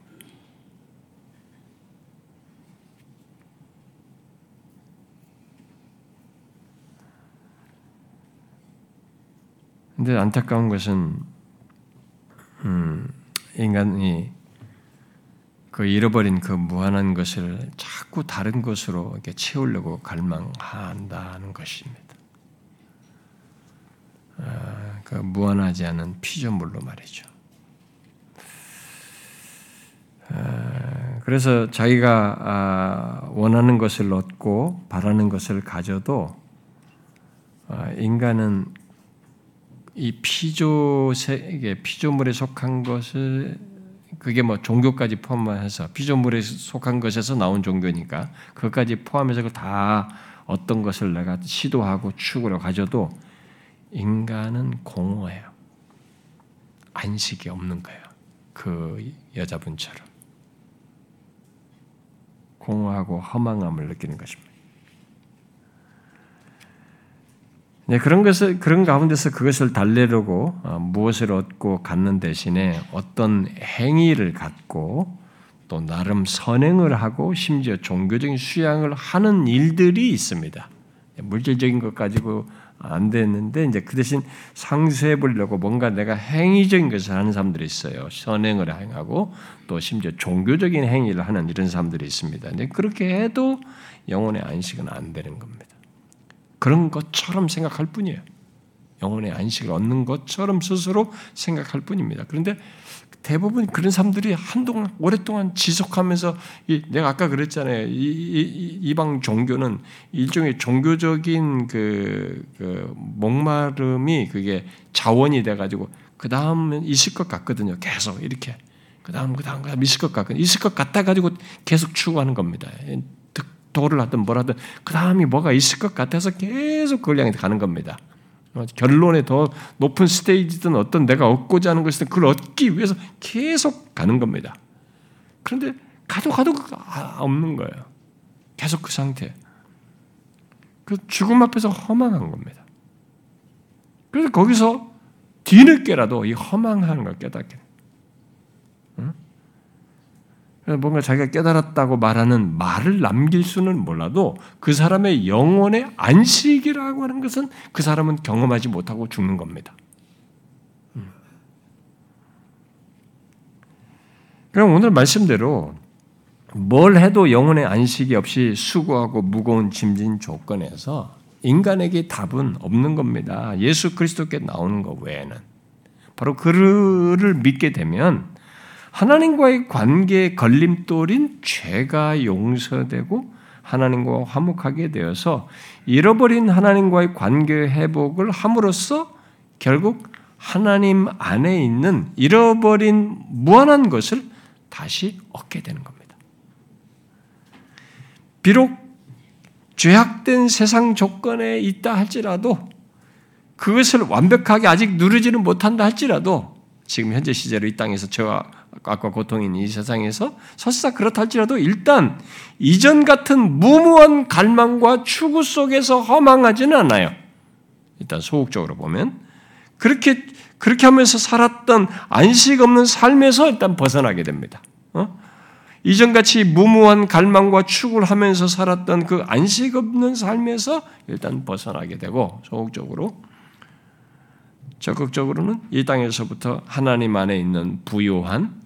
근데 안타까운 것은 음, 인간이 그 잃어버린 그 무한한 것을 자꾸 다른 것으로 이렇게 채우려고 갈망한다는 것입니다. 아, 그 무한하지 않은 피조물로 말이죠. 아, 그래서 자기가 아, 원하는 것을 얻고 바라는 것을 가져도 인간은 이 피조 세계 피조물에 속한 것을 그게 뭐 종교까지 포함해서 피조물에 속한 것에서 나온 종교니까 그것까지 포함해서 다 어떤 것을 내가 시도하고 추구로 가져도 인간은 공허해요. 안식이 없는 거예요. 그 여자분처럼 공허하고 허망함을 느끼는 것입니다. 네, 그런 것을 그런 가운데서 그것을 달래려고 어, 무엇을 얻고 갖는 대신에 어떤 행위를 갖고 또 나름 선행을 하고 심지어 종교적인 수양을 하는 일들이 있습니다. 물질적인 것 가지고 안 됐는데 이제 그 대신 상쇄해 보려고 뭔가 내가 행위적인 것을 하는 사람들이 있어요. 선행을 행하고 또 심지어 종교적인 행위를 하는 이런 사람들이 있습니다. 이제 그렇게 해도 영혼의 안식은 안 되는 겁니다. 그런 것처럼 생각할 뿐이에요. 영혼의 안식을 얻는 것처럼 스스로 생각할 뿐입니다. 그런데 대부분 그런 사람들이 한동안 오랫동안 지속하면서 이, 내가 아까 그랬잖아요. 이, 이, 이방 종교는 일종의 종교적인 그, 그 목마름이 그게 자원이 돼가지고 그 다음은 있을 것 같거든요. 계속 이렇게 그 다음 그 다음 그 다음 있을 것 같거든. 있을 것 같다 가지고 계속 추구하는 겁니다. 득도를 하든 뭘 하든 그 다음이 뭐가 있을 것 같아서 계속 그걸 향해 가는 겁니다. 결론에 더 높은 스테이지든 어떤 내가 얻고자 하는 것이든 그걸 얻기 위해서 계속 가는 겁니다. 그런데 가도 가도 아, 없는 거예요. 계속 그 상태. 그 죽음 앞에서 허망한 겁니다. 그래서 거기서 뒤늦게라도 이 허망한 걸 깨닫게. 응? 뭔가 자기가 깨달았다고 말하는 말을 남길 수는 몰라도 그 사람의 영혼의 안식이라고 하는 것은 그 사람은 경험하지 못하고 죽는 겁니다. 음. 그럼 오늘 말씀대로 뭘 해도 영혼의 안식이 없이 수고하고 무거운 짐진 조건에서 인간에게 답은 없는 겁니다. 예수 그리스도께 나오는 것 외에는. 바로 그를 믿게 되면 하나님과의 관계의 걸림돌인 죄가 용서되고 하나님과 화목하게 되어서 잃어버린 하나님과의 관계 회복을 함으로써 결국 하나님 안에 있는 잃어버린 무한한 것을 다시 얻게 되는 겁니다. 비록 죄악된 세상 조건에 있다 할지라도 그것을 완벽하게 아직 누르지는 못한다 할지라도 지금 현재 시제로 이 땅에서 저와 악과 고통인 이 세상에서 설사 그렇다 할지라도 일단 이전 같은 무모한 갈망과 추구 속에서 허망하지는 않아요. 일단 소극적으로 보면 그렇게 그렇게 하면서 살았던 안식 없는 삶에서 일단 벗어나게 됩니다. 어? 이전같이 무모한 갈망과 추구를 하면서 살았던 그 안식 없는 삶에서 일단 벗어나게 되고 소극적으로 적극적으로는 이 땅에서부터 하나님 안에 있는 부요한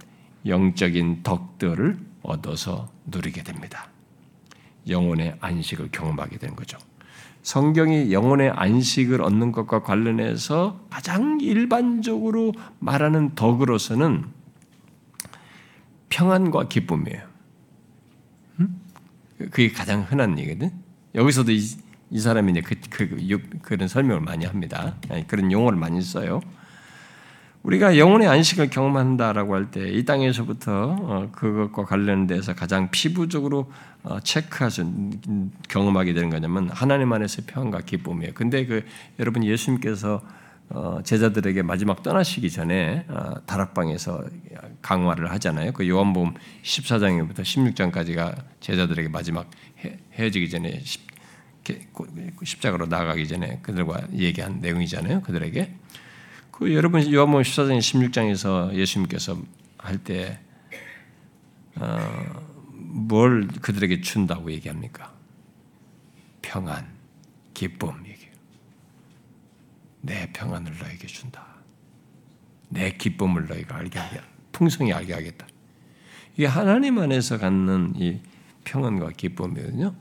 영적인 덕들을 얻어서 누리게 됩니다. 영혼의 안식을 경험하게 되는 거죠. 성경이 영혼의 안식을 얻는 것과 관련해서 가장 일반적으로 말하는 덕으로서는 평안과 기쁨이에요. 그게 가장 흔한 얘기거든. 여기서도 이, 이 사람이 이제 그, 그, 그 런 설명을 많이 합니다. 그런 용어를 많이 써요. 우리가 영혼의 안식을 경험한다라고 할 때 이 땅에서부터 어, 그것과 관련돼서 가장 피부적으로 어, 체크하서 경험하게 되는 거냐면 하나님 안에서의 평안과 기쁨이에요. 근데 그 여러분 예수님께서 어, 제자들에게 마지막 떠나시기 전에 다락방에서 강화를 하잖아요. 그 요한복음 14장부터 16장까지가 제자들에게 마지막 헤어지기 전에 십자가로 나가기 전에 그들과 얘기한 내용이잖아요. 그들에게 그 여러분 요한복음 14장 16장에서 예수님께서 할때 어, 뭘 그들에게 준다고 얘기합니까? 평안, 기쁨 얘기해요. 내 평안을 너에게 준다. 내 기쁨을 너희가 알게 하게, 풍성히 알게 하겠다. 이게 하나님 안에서 갖는 이 평안과 기쁨이거든요.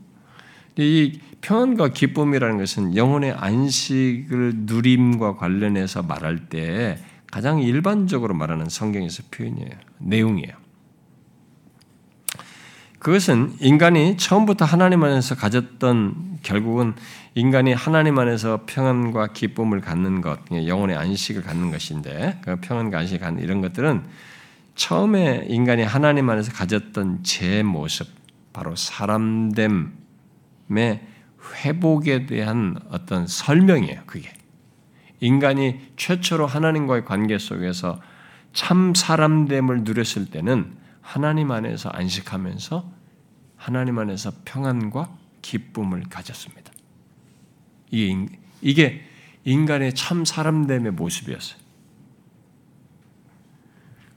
이 평안과 기쁨이라는 것은 영혼의 안식을 누림과 관련해서 말할 때 가장 일반적으로 말하는 성경에서 표현이에요. 내용이에요. 그것은 인간이 처음부터 하나님 안에서 가졌던 결국은 인간이 하나님 안에서 평안과 기쁨을 갖는 것, 영혼의 안식을 갖는 것인데 그 평안과 안식을 갖는 이런 것들은 처음에 인간이 하나님 안에서 가졌던 제 모습, 바로 사람됨 회복에 대한 어떤 설명이에요. 그게 인간이 최초로 하나님과의 관계 속에서 참 사람됨을 누렸을 때는 하나님 안에서 안식하면서 하나님 안에서 평안과 기쁨을 가졌습니다. 이게, 이게 인간의 참 사람됨의 모습이었어요.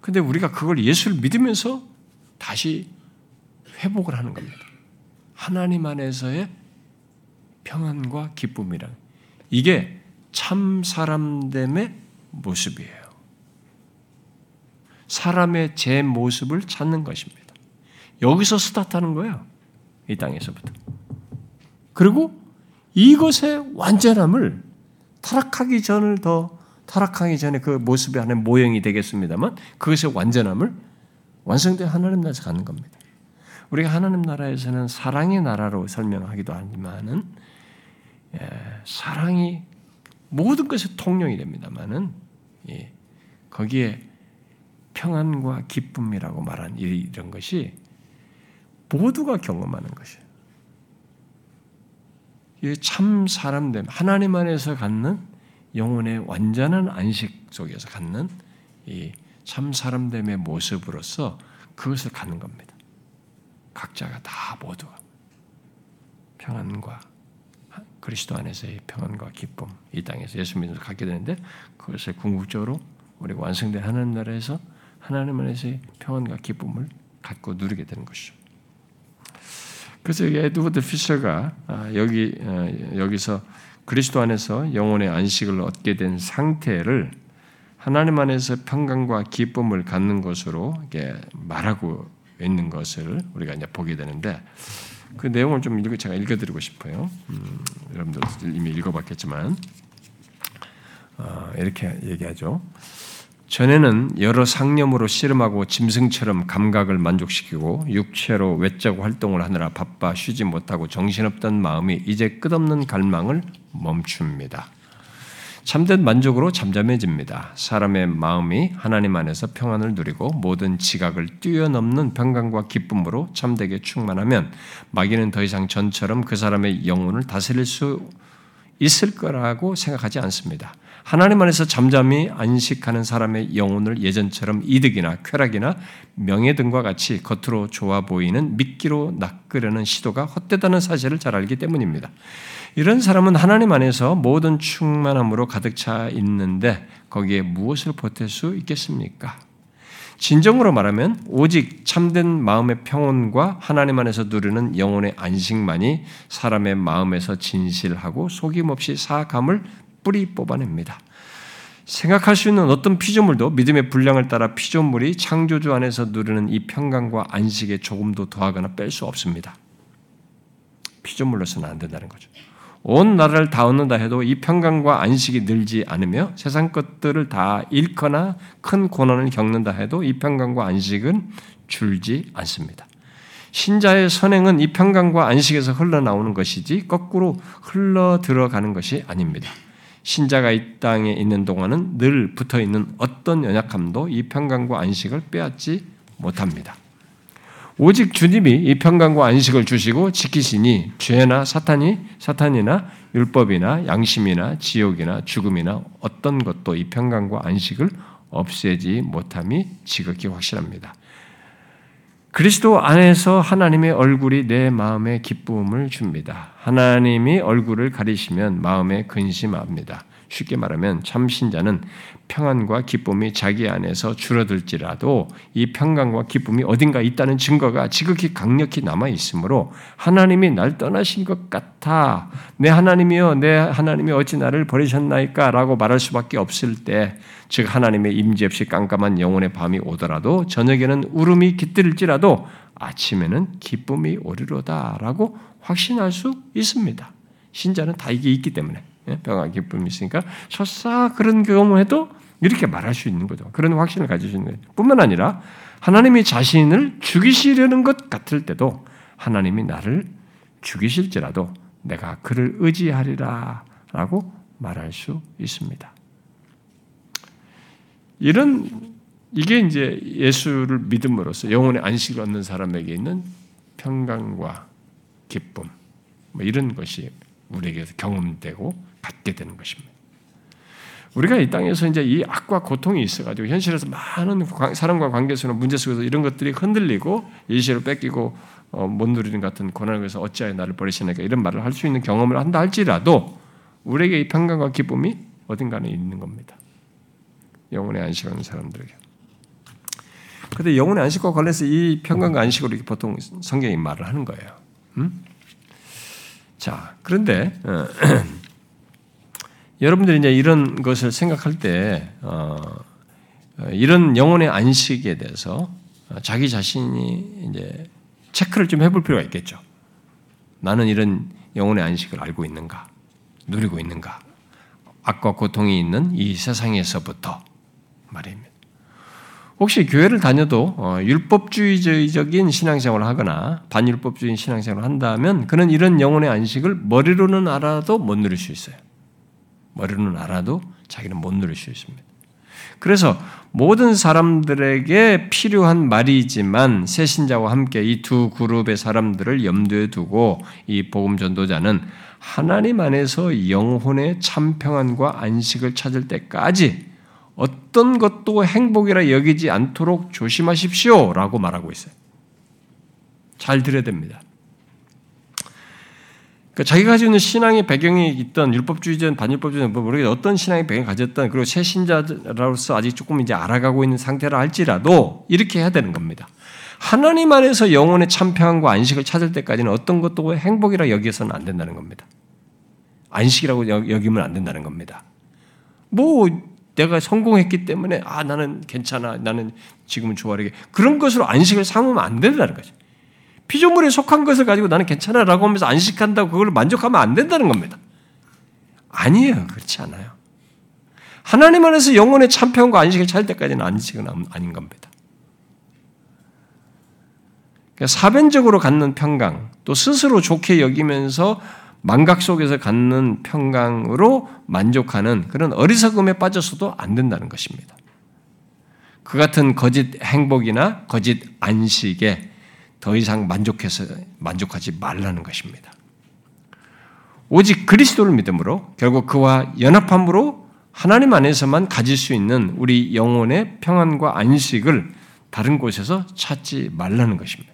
근데 우리가 그걸 예수를 믿으면서 다시 회복을 하는 겁니다. 하나님 안에서의 평안과 기쁨이란 이게 참 사람됨의 모습이에요. 사람의 제 모습을 찾는 것입니다. 여기서 스타트하는 거예요. 이 땅에서부터. 그리고 이것의 완전함을 타락하기 전을 더 타락하기 전에 그 모습이 하나의 모형이 되겠습니다만 그것의 완전함을 완성된 하나님 나라에서 갖는 겁니다. 우리가 하나님 나라에서는 사랑의 나라로 설명하기도 하지만은 예, 사랑이 모든 것의 통용이 됩니다만은 예, 거기에 평안과 기쁨이라고 말한 이런 것이 모두가 경험하는 것이에요. 참 사람됨, 하나님 안에서 갖는 영혼의 완전한 안식 속에서 갖는 이 참 사람됨의 모습으로서 그것을 갖는 겁니다. 각자가 다 모두가 평안과 그리스도 안에서의 평안과 기쁨 이 땅에서 예수 믿으면서 갖게 되는데 그것을 궁극적으로 우리가 완성된 하나님 나라에서 하나님 안에서의 평안과 기쁨을 갖고 누리게 되는 것이죠. 그래서 에드워드 피셔가 아, 여기 어, 여기서 그리스도 안에서 영혼의 안식을 얻게 된 상태를 하나님 안에서 평강과 기쁨을 갖는 것으로 말하고 있는 것을 우리가 이제 보게 되는데 그 내용을 좀 읽어 제가 읽어드리고 싶어요. 음, 여러분들 이미 읽어봤겠지만 어, 이렇게 얘기하죠. 전에는 여러 상념으로 씨름하고 짐승처럼 감각을 만족시키고 육체로 외적 활동을 하느라 바빠 쉬지 못하고 정신없던 마음이 이제 끝없는 갈망을 멈춥니다. 참된 만족으로 잠잠해집니다. 사람의 마음이 하나님 안에서 평안을 누리고 모든 지각을 뛰어넘는 평강과 기쁨으로 참되게 충만하면 마귀는 더 이상 전처럼 그 사람의 영혼을 다스릴 수 있을 거라고 생각하지 않습니다. 하나님 안에서 잠잠히 안식하는 사람의 영혼을 예전처럼 이득이나 쾌락이나 명예 등과 같이 겉으로 좋아 보이는 미끼로 낚으려는 시도가 헛되다는 사실을 잘 알기 때문입니다. 이런 사람은 하나님 안에서 모든 충만함으로 가득 차 있는데 거기에 무엇을 보탤 수 있겠습니까? 진정으로 말하면 오직 참된 마음의 평온과 하나님 안에서 누리는 영혼의 안식만이 사람의 마음에서 진실하고 속임없이 사악함을 뿌리 뽑아냅니다. 생각할 수 있는 어떤 피조물도 믿음의 분량을 따라 피조물이 창조주 안에서 누리는 이 평강과 안식에 조금도 더하거나 뺄 수 없습니다. 피조물로서는 안 된다는 거죠. 온 나라를 다 얻는다 해도 이 평강과 안식이 늘지 않으며 세상 것들을 다 잃거나 큰 고난을 겪는다 해도 이 평강과 안식은 줄지 않습니다. 신자의 선행은 이 평강과 안식에서 흘러나오는 것이지 거꾸로 흘러 들어가는 것이 아닙니다. 신자가 이 땅에 있는 동안은 늘 붙어 있는 어떤 연약함도 이 평강과 안식을 빼앗지 못합니다. 오직 주님이 이 평강과 안식을 주시고 지키시니 죄나 사탄이 사탄이나 율법이나 양심이나 지옥이나 죽음이나 어떤 것도 이 평강과 안식을 없애지 못함이 지극히 확실합니다. 그리스도 안에서 하나님의 얼굴이 내 마음에 기쁨을 줍니다. 하나님이 얼굴을 가리시면 마음에 근심합니다. 쉽게 말하면 참신자는 평안과 기쁨이 자기 안에서 줄어들지라도 이 평강과 기쁨이 어딘가 있다는 증거가 지극히 강력히 남아 있으므로 하나님이 날 떠나신 것 같아 내 하나님이여 내 하나님이 어찌 나를 버리셨나이까라고 말할 수밖에 없을 때 즉 하나님의 임재 없이 깜깜한 영혼의 밤이 오더라도 저녁에는 울음이 깃들일지라도 아침에는 기쁨이 오리로다라고 확신할 수 있습니다. 신자는 다 이게 있기 때문에. 평화 예? 기쁨이 있으니까 설사 그런 경험해도 이렇게 말할 수 있는 거죠. 그런 확신을 있는 거예요. 뿐만 아니라 하나님이 자신을 죽이시려는 것 같을 때도 하나님이 나를 죽이실지라도 내가 그를 의지하리라 라고 말할 수 있습니다. 이런 이게 이제 예수를 믿음으로써 영혼의 안식을 얻는 사람에게 있는 평강과 기쁨 뭐 이런 것이 우리에게서 경험되고 갖게 되는 것입니다. 우리가 이 땅에서 이제 이 악과 고통이 있어가지고 현실에서 많은 사람과 관계에서는 문제 속에서 이런 것들이 흔들리고 일시로 뺏기고 어, 못 누리는 같은 고난을 위해서 어찌하여 나를 버리시나까 이런 말을 할 수 있는 경험을 한다 할지라도 우리에게 이 평강과 기쁨이 어딘가에 있는 겁니다. 영혼의 안식하는 사람들에게. 근데 영혼의 안식과 관련해서 이 평강과 안식으로 이렇게 보통 성경이 말을 하는 거예요. 음? 자, 그런데 어, 여러분들이 이제 이런 것을 생각할 때 어, 이런 영혼의 안식에 대해서 자기 자신이 이제 체크를 좀 해볼 필요가 있겠죠. 나는 이런 영혼의 안식을 알고 있는가, 누리고 있는가, 악과 고통이 있는 이 세상에서부터 말입니다. 혹시 교회를 다녀도 어, 율법주의적인 신앙생활을 하거나 반율법주의 신앙생활을 한다면 그는 이런 영혼의 안식을 머리로는 알아도 못 누릴 수 있어요. 머리로는 알아도 자기는 못 누릴 수 있습니다. 그래서 모든 사람들에게 필요한 말이지만 새신자와 함께 이 두 그룹의 사람들을 염두에 두고 이 복음 전도자는 하나님 안에서 영혼의 참 평안과 안식을 찾을 때까지 어떤 것도 행복이라 여기지 않도록 조심하십시오라고 말하고 있어요. 잘 들어야 됩니다. 그러니까 자기가 가지고 있는 신앙의 배경이 있던 율법주의자든 반율법주의자든 뭐 모르겠 어떤 신앙의 배경을 가졌던 그리고 새 신자로서 아직 조금 이제 알아가고 있는 상태라 할지라도 이렇게 해야 되는 겁니다. 하나님 안에서 영혼의 참평과 안식을 찾을 때까지는 어떤 것도 행복이라 여기서는 안 된다는 겁니다. 안식이라고 여기면 안 된다는 겁니다. 뭐 내가 성공했기 때문에 아 나는 괜찮아 나는 지금은 좋아하게 그런 것으로 안식을 삼으면 안 된다는 거죠. 피조물에 속한 것을 가지고 나는 괜찮아라고 하면서 안식한다고 그걸 만족하면 안 된다는 겁니다. 아니에요. 그렇지 않아요. 하나님 안에서 영혼의 참평과 안식을 찾을 때까지는 안식은 아닌 겁니다. 그러니까 사변적으로 갖는 평강, 또 스스로 좋게 여기면서 망각 속에서 갖는 평강으로 만족하는 그런 어리석음에 빠져서도 안 된다는 것입니다. 그 같은 거짓 행복이나 거짓 안식에 더 이상 만족해서 만족하지 말라는 것입니다. 오직 그리스도를 믿음으로 결국 그와 연합함으로 하나님 안에서만 가질 수 있는 우리 영혼의 평안과 안식을 다른 곳에서 찾지 말라는 것입니다.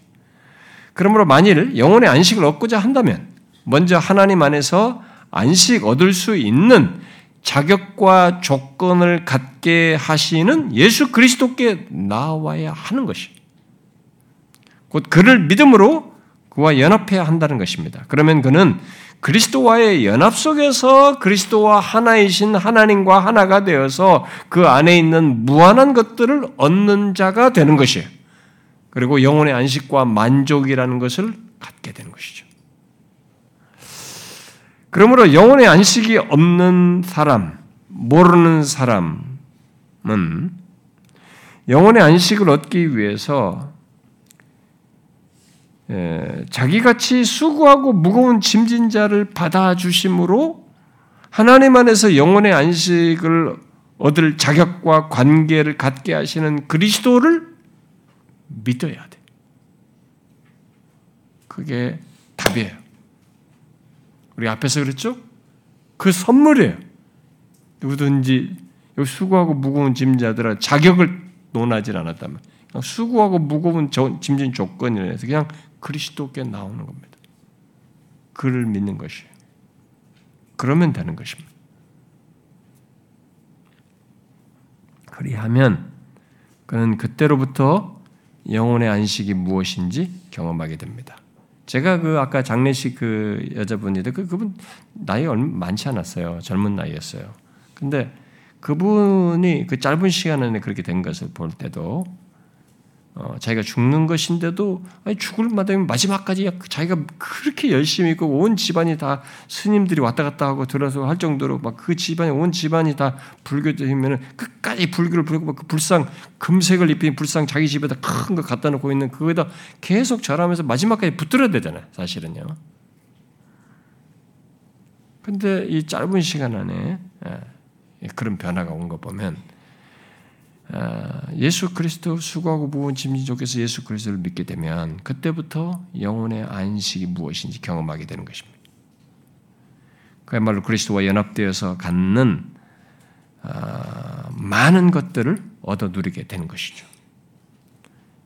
그러므로 만일 영혼의 안식을 얻고자 한다면 먼저 하나님 안에서 안식 얻을 수 있는 자격과 조건을 갖게 하시는 예수 그리스도께 나와야 하는 것입니다. 곧 그를 믿음으로 그와 연합해야 한다는 것입니다. 그러면 그는 그리스도와의 연합 속에서 그리스도와 하나이신 하나님과 하나가 되어서 그 안에 있는 무한한 것들을 얻는 자가 되는 것이에요. 그리고 영혼의 안식과 만족이라는 것을 갖게 되는 것이죠. 그러므로 영혼의 안식이 없는 사람, 모르는 사람은 영혼의 안식을 얻기 위해서 예, 자기같이 수고하고 무거운 짐진 자를 받아주심으로 하나님 안에서 영혼의 안식을 얻을 자격과 관계를 갖게 하시는 그리스도를 믿어야 돼. 그게 답이에요. 우리 앞에서 그랬죠? 그 선물이에요. 누구든지 수고하고 무거운 짐자들아 자격을 논하지 않았다면 수고하고 무거운 짐진 조건이라서 그냥 그리스도께 나오는 겁니다. 그를 믿는 것이에요. 그러면 되는 것입니다. 그리하면 그는 그때로부터 영혼의 안식이 무엇인지 경험하게 됩니다. 제가 그 아까 장례식 그 여자분인데 그 그분 나이 얼마 많지 않았어요. 젊은 나이였어요. 근데 그분이 그 짧은 시간 안에 그렇게 된 것을 볼 때도 어, 자기가 죽는 것인데도 아니, 죽을 마다면 마지막까지 자기가 그렇게 열심히 있고 온 집안이 다 스님들이 왔다 갔다 하고 들어서 할 정도로 막 그 집안이 온 집안이 다 불교되면 끝까지 불교를 부르고 그 불상 금색을 입힌 불상 자기 집에다 큰 거 갖다 놓고 있는 그거에다 계속 절하면서 마지막까지 붙들어야 되잖아요 사실은요. 근데 이 짧은 시간 안에 예, 그런 변화가 온 거 보면 아, 예수 그리스도 수고하고 무거운 짐진 족에서 예수 그리스도를 믿게 되면 그때부터 영혼의 안식이 무엇인지 경험하게 되는 것입니다. 그야말로 그리스도와 연합되어서 갖는 아, 많은 것들을 얻어 누리게 되는 것이죠.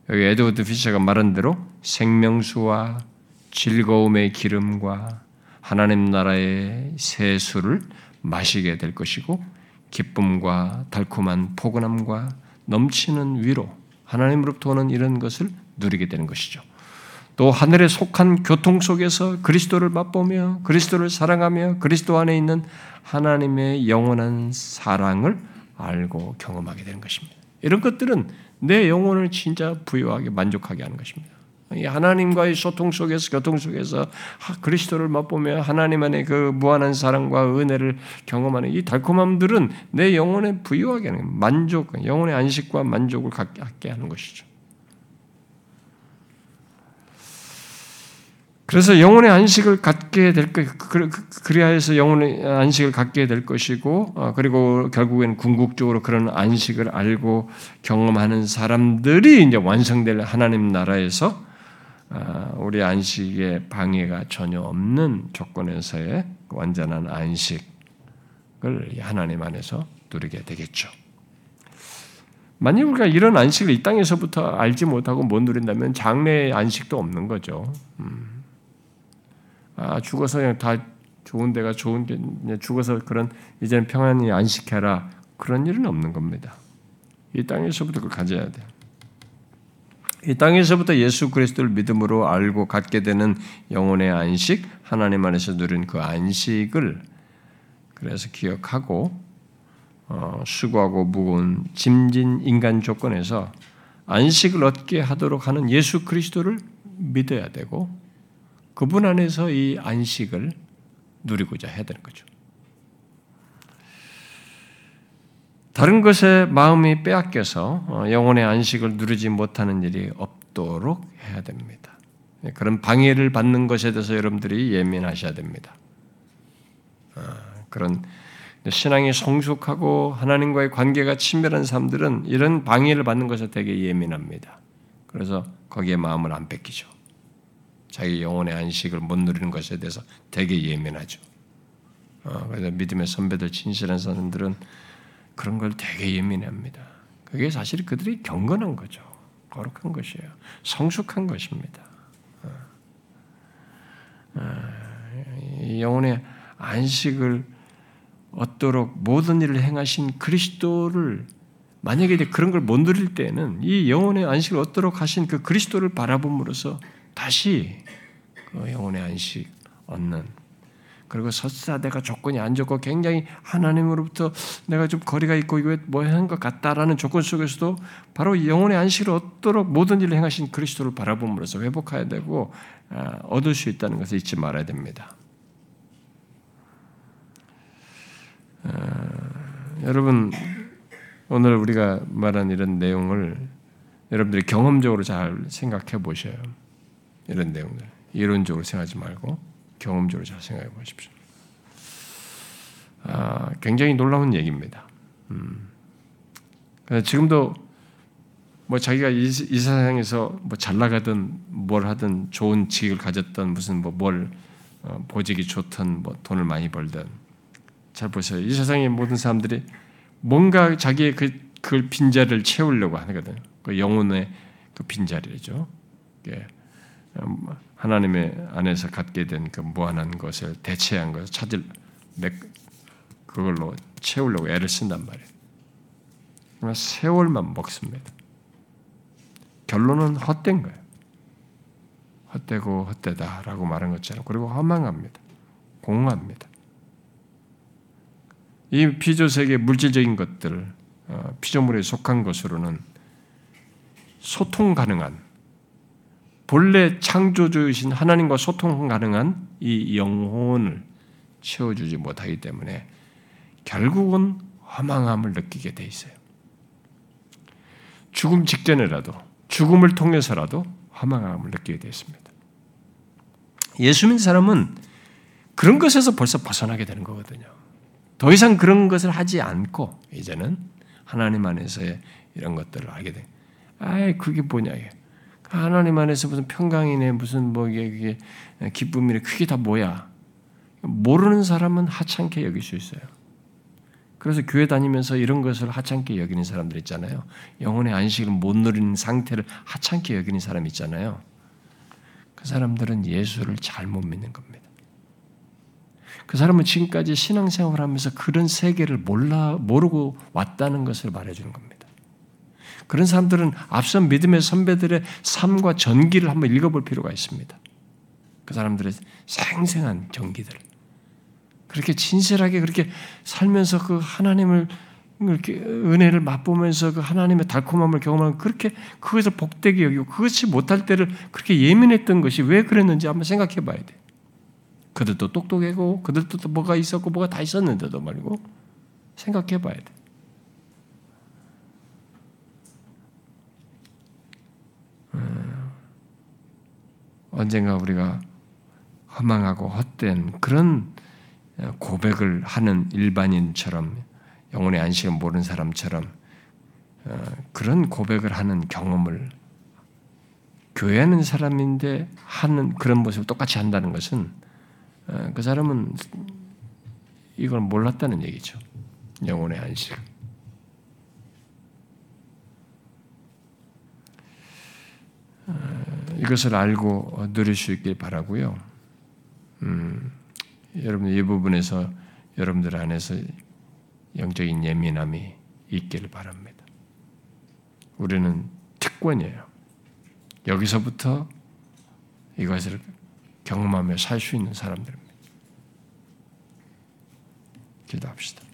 여기 에드워드 피셔가 말한 대로 생명수와 즐거움의 기름과 하나님 나라의 새 술을 마시게 될 것이고 기쁨과 달콤한 포근함과 넘치는 위로 하나님으로부터 오는 이런 것을 누리게 되는 것이죠. 또 하늘에 속한 교통 속에서 그리스도를 맛보며 그리스도를 사랑하며 그리스도 안에 있는 하나님의 영원한 사랑을 알고 경험하게 되는 것입니다. 이런 것들은 내 영혼을 진짜 부유하게 만족하게 하는 것입니다. 하나님과의 소통 속에서 교통 속에서 그리스도를 맛보며 하나님 안의 그 무한한 사랑과 은혜를 경험하는 이 달콤함들은 내 영혼에 부유하게 하는 만족, 영혼의 안식과 만족을 갖게 하는 것이죠. 그래서 영혼의 안식을 갖게 될 것, 그래야 해서 영혼의 안식을 갖게 될 것이고, 어, 그리고 결국엔 궁극적으로 그런 안식을 알고 경험하는 사람들이 이제 완성될 하나님 나라에서 아, 우리 안식의 방해가 전혀 없는 조건에서의 완전한 안식을 하나님 안에서 누리게 되겠죠. 만약 우리가 이런 안식을 이 땅에서부터 알지 못하고 못 누린다면 장래의 안식도 없는 거죠. 음. 아, 죽어서 그냥 다 좋은 데가 좋은 게 죽어서 그런 이제는 평안히 안식해라 그런 일은 없는 겁니다. 이 땅에서부터 그걸 가져야 돼. 이 땅에서부터 예수 그리스도를 믿음으로 알고 갖게 되는 영혼의 안식, 하나님 안에서 누린 그 안식을 그래서 기억하고 어, 수고하고 무거운 짐진 인간 조건에서 안식을 얻게 하도록 하는 예수 그리스도를 믿어야 되고 그분 안에서 이 안식을 누리고자 해야 되는 거죠. 다른 것에 마음이 빼앗겨서 어, 영혼의 안식을 누리지 못하는 일이 없도록 해야 됩니다. 예, 그런 방해를 받는 것에 대해서 여러분들이 예민하셔야 됩니다. 어, 그런 신앙이 성숙하고 하나님과의 관계가 친밀한 사람들은 이런 방해를 받는 것에 되게 예민합니다. 그래서 거기에 마음을 안 뺏기죠. 자기 영혼의 안식을 못 누리는 것에 대해서 되게 예민하죠. 어, 그래서 믿음의 선배들, 진실한 사람들은 그런 걸 되게 예민합니다. 그게 사실 그들이 경건한 거죠. 거룩한 것이에요. 성숙한 것입니다. 어, 어, 영혼의 안식을 얻도록 모든 일을 행하신 그리스도를 만약에 그런 걸 못 누릴 때는 이 영혼의 안식을 얻도록 하신 그 그리스도를 바라봄으로써 다시 그 영혼의 안식 얻는 그리고 설사 내가 조건이 안 좋고 굉장히 하나님으로부터 내가 좀 거리가 있고 이거 뭐 하는 것 같다라는 조건 속에서도 바로 영혼의 안식을 얻도록 모든 일을 행하신 그리스도를 바라봄으로써 회복해야 되고 아, 얻을 수 있다는 것을 잊지 말아야 됩니다. 아, 여러분 오늘 우리가 말한 이런 내용을 여러분들이 경험적으로 잘 생각해 보셔요. 이런 내용들. 이론적으로 생각하지 말고 경험적으로 잘 생각해 보십시오. 아, 굉장히 놀라운 얘기입니다. 음. 지금도 뭐 자기가 이, 이 세상에서 뭐 잘 나가든 뭘 하든 좋은 직을 가졌던 무슨 뭐뭘 어, 보직이 좋든 뭐 돈을 많이 벌든 잘 보세요. 이 세상의 모든 사람들이 뭔가 자기의 그, 그 빈자리를 채우려고 하거든요. 그 영혼의 그 빈자리죠. 예. 하나님의 안에서 갖게 된 그 무한한 것을 대체한 것을 찾을 그걸로 채우려고 애를 쓴단 말이에요. 세월만 먹습니다. 결론은 헛된 거예요. 헛되고 헛되다라고 말한 것처럼 그리고 허망합니다. 공허합니다. 이 피조 세계 물질적인 것들, 어, 피조물에 속한 것으로는 소통 가능한 본래 창조주이신 하나님과 소통 가능한 이 영혼을 채워주지 못하기 때문에 결국은 허망함을 느끼게 돼 있어요. 죽음 직전에라도 죽음을 통해서라도 허망함을 느끼게 되어 있습니다. 예수 믿는 사람은 그런 것에서 벌써 벗어나게 되는 거거든요. 더 이상 그런 것을 하지 않고 이제는 하나님 안에서의 이런 것들을 알게 돼. 아, 그게 뭐냐 이게. 하나님 안에서 무슨 평강이네 무슨 뭐 이게 기쁨이네 그게 다 뭐야? 모르는 사람은 하찮게 여길 수 있어요. 그래서 교회 다니면서 이런 것을 하찮게 여기는 사람들 있잖아요. 영혼의 안식을 못 누리는 상태를 하찮게 여기는 사람 있잖아요. 그 사람들은 예수를 잘못 믿는 겁니다. 그 사람은 지금까지 신앙생활을 하면서 그런 세계를 몰라 모르고 왔다는 것을 말해주는 겁니다. 그런 사람들은 앞선 믿음의 선배들의 삶과 전기를 한번 읽어볼 필요가 있습니다. 그 사람들의 생생한 전기들. 그렇게 진실하게 그렇게 살면서 그 하나님을 이렇게 은혜를 맛보면서 그 하나님의 달콤함을 경험하면 그렇게 그것을 복되게 여기고 그것이 못할 때를 그렇게 예민했던 것이 왜 그랬는지 한번 생각해 봐야 돼. 그들도 똑똑하고 그들도 또 뭐가 있었고 뭐가 다 있었는데도 말고 생각해 봐야 돼. 음, 언젠가 우리가 허망하고 헛된 그런 고백을 하는 일반인처럼 영혼의 안식을 모르는 사람처럼 어, 그런 고백을 하는 경험을 교회하는 사람인데 하는 그런 모습을 똑같이 한다는 것은 어, 그 사람은 이걸 몰랐다는 얘기죠. 영혼의 안식. 이것을 알고 누릴 수 있길 바라고요. 음, 여러분 이 부분에서 여러분들 안에서 영적인 예민함이 있기를 바랍니다. 우리는 특권이에요. 여기서부터 이것을 경험하며 살 수 있는 사람들입니다. 기도합시다.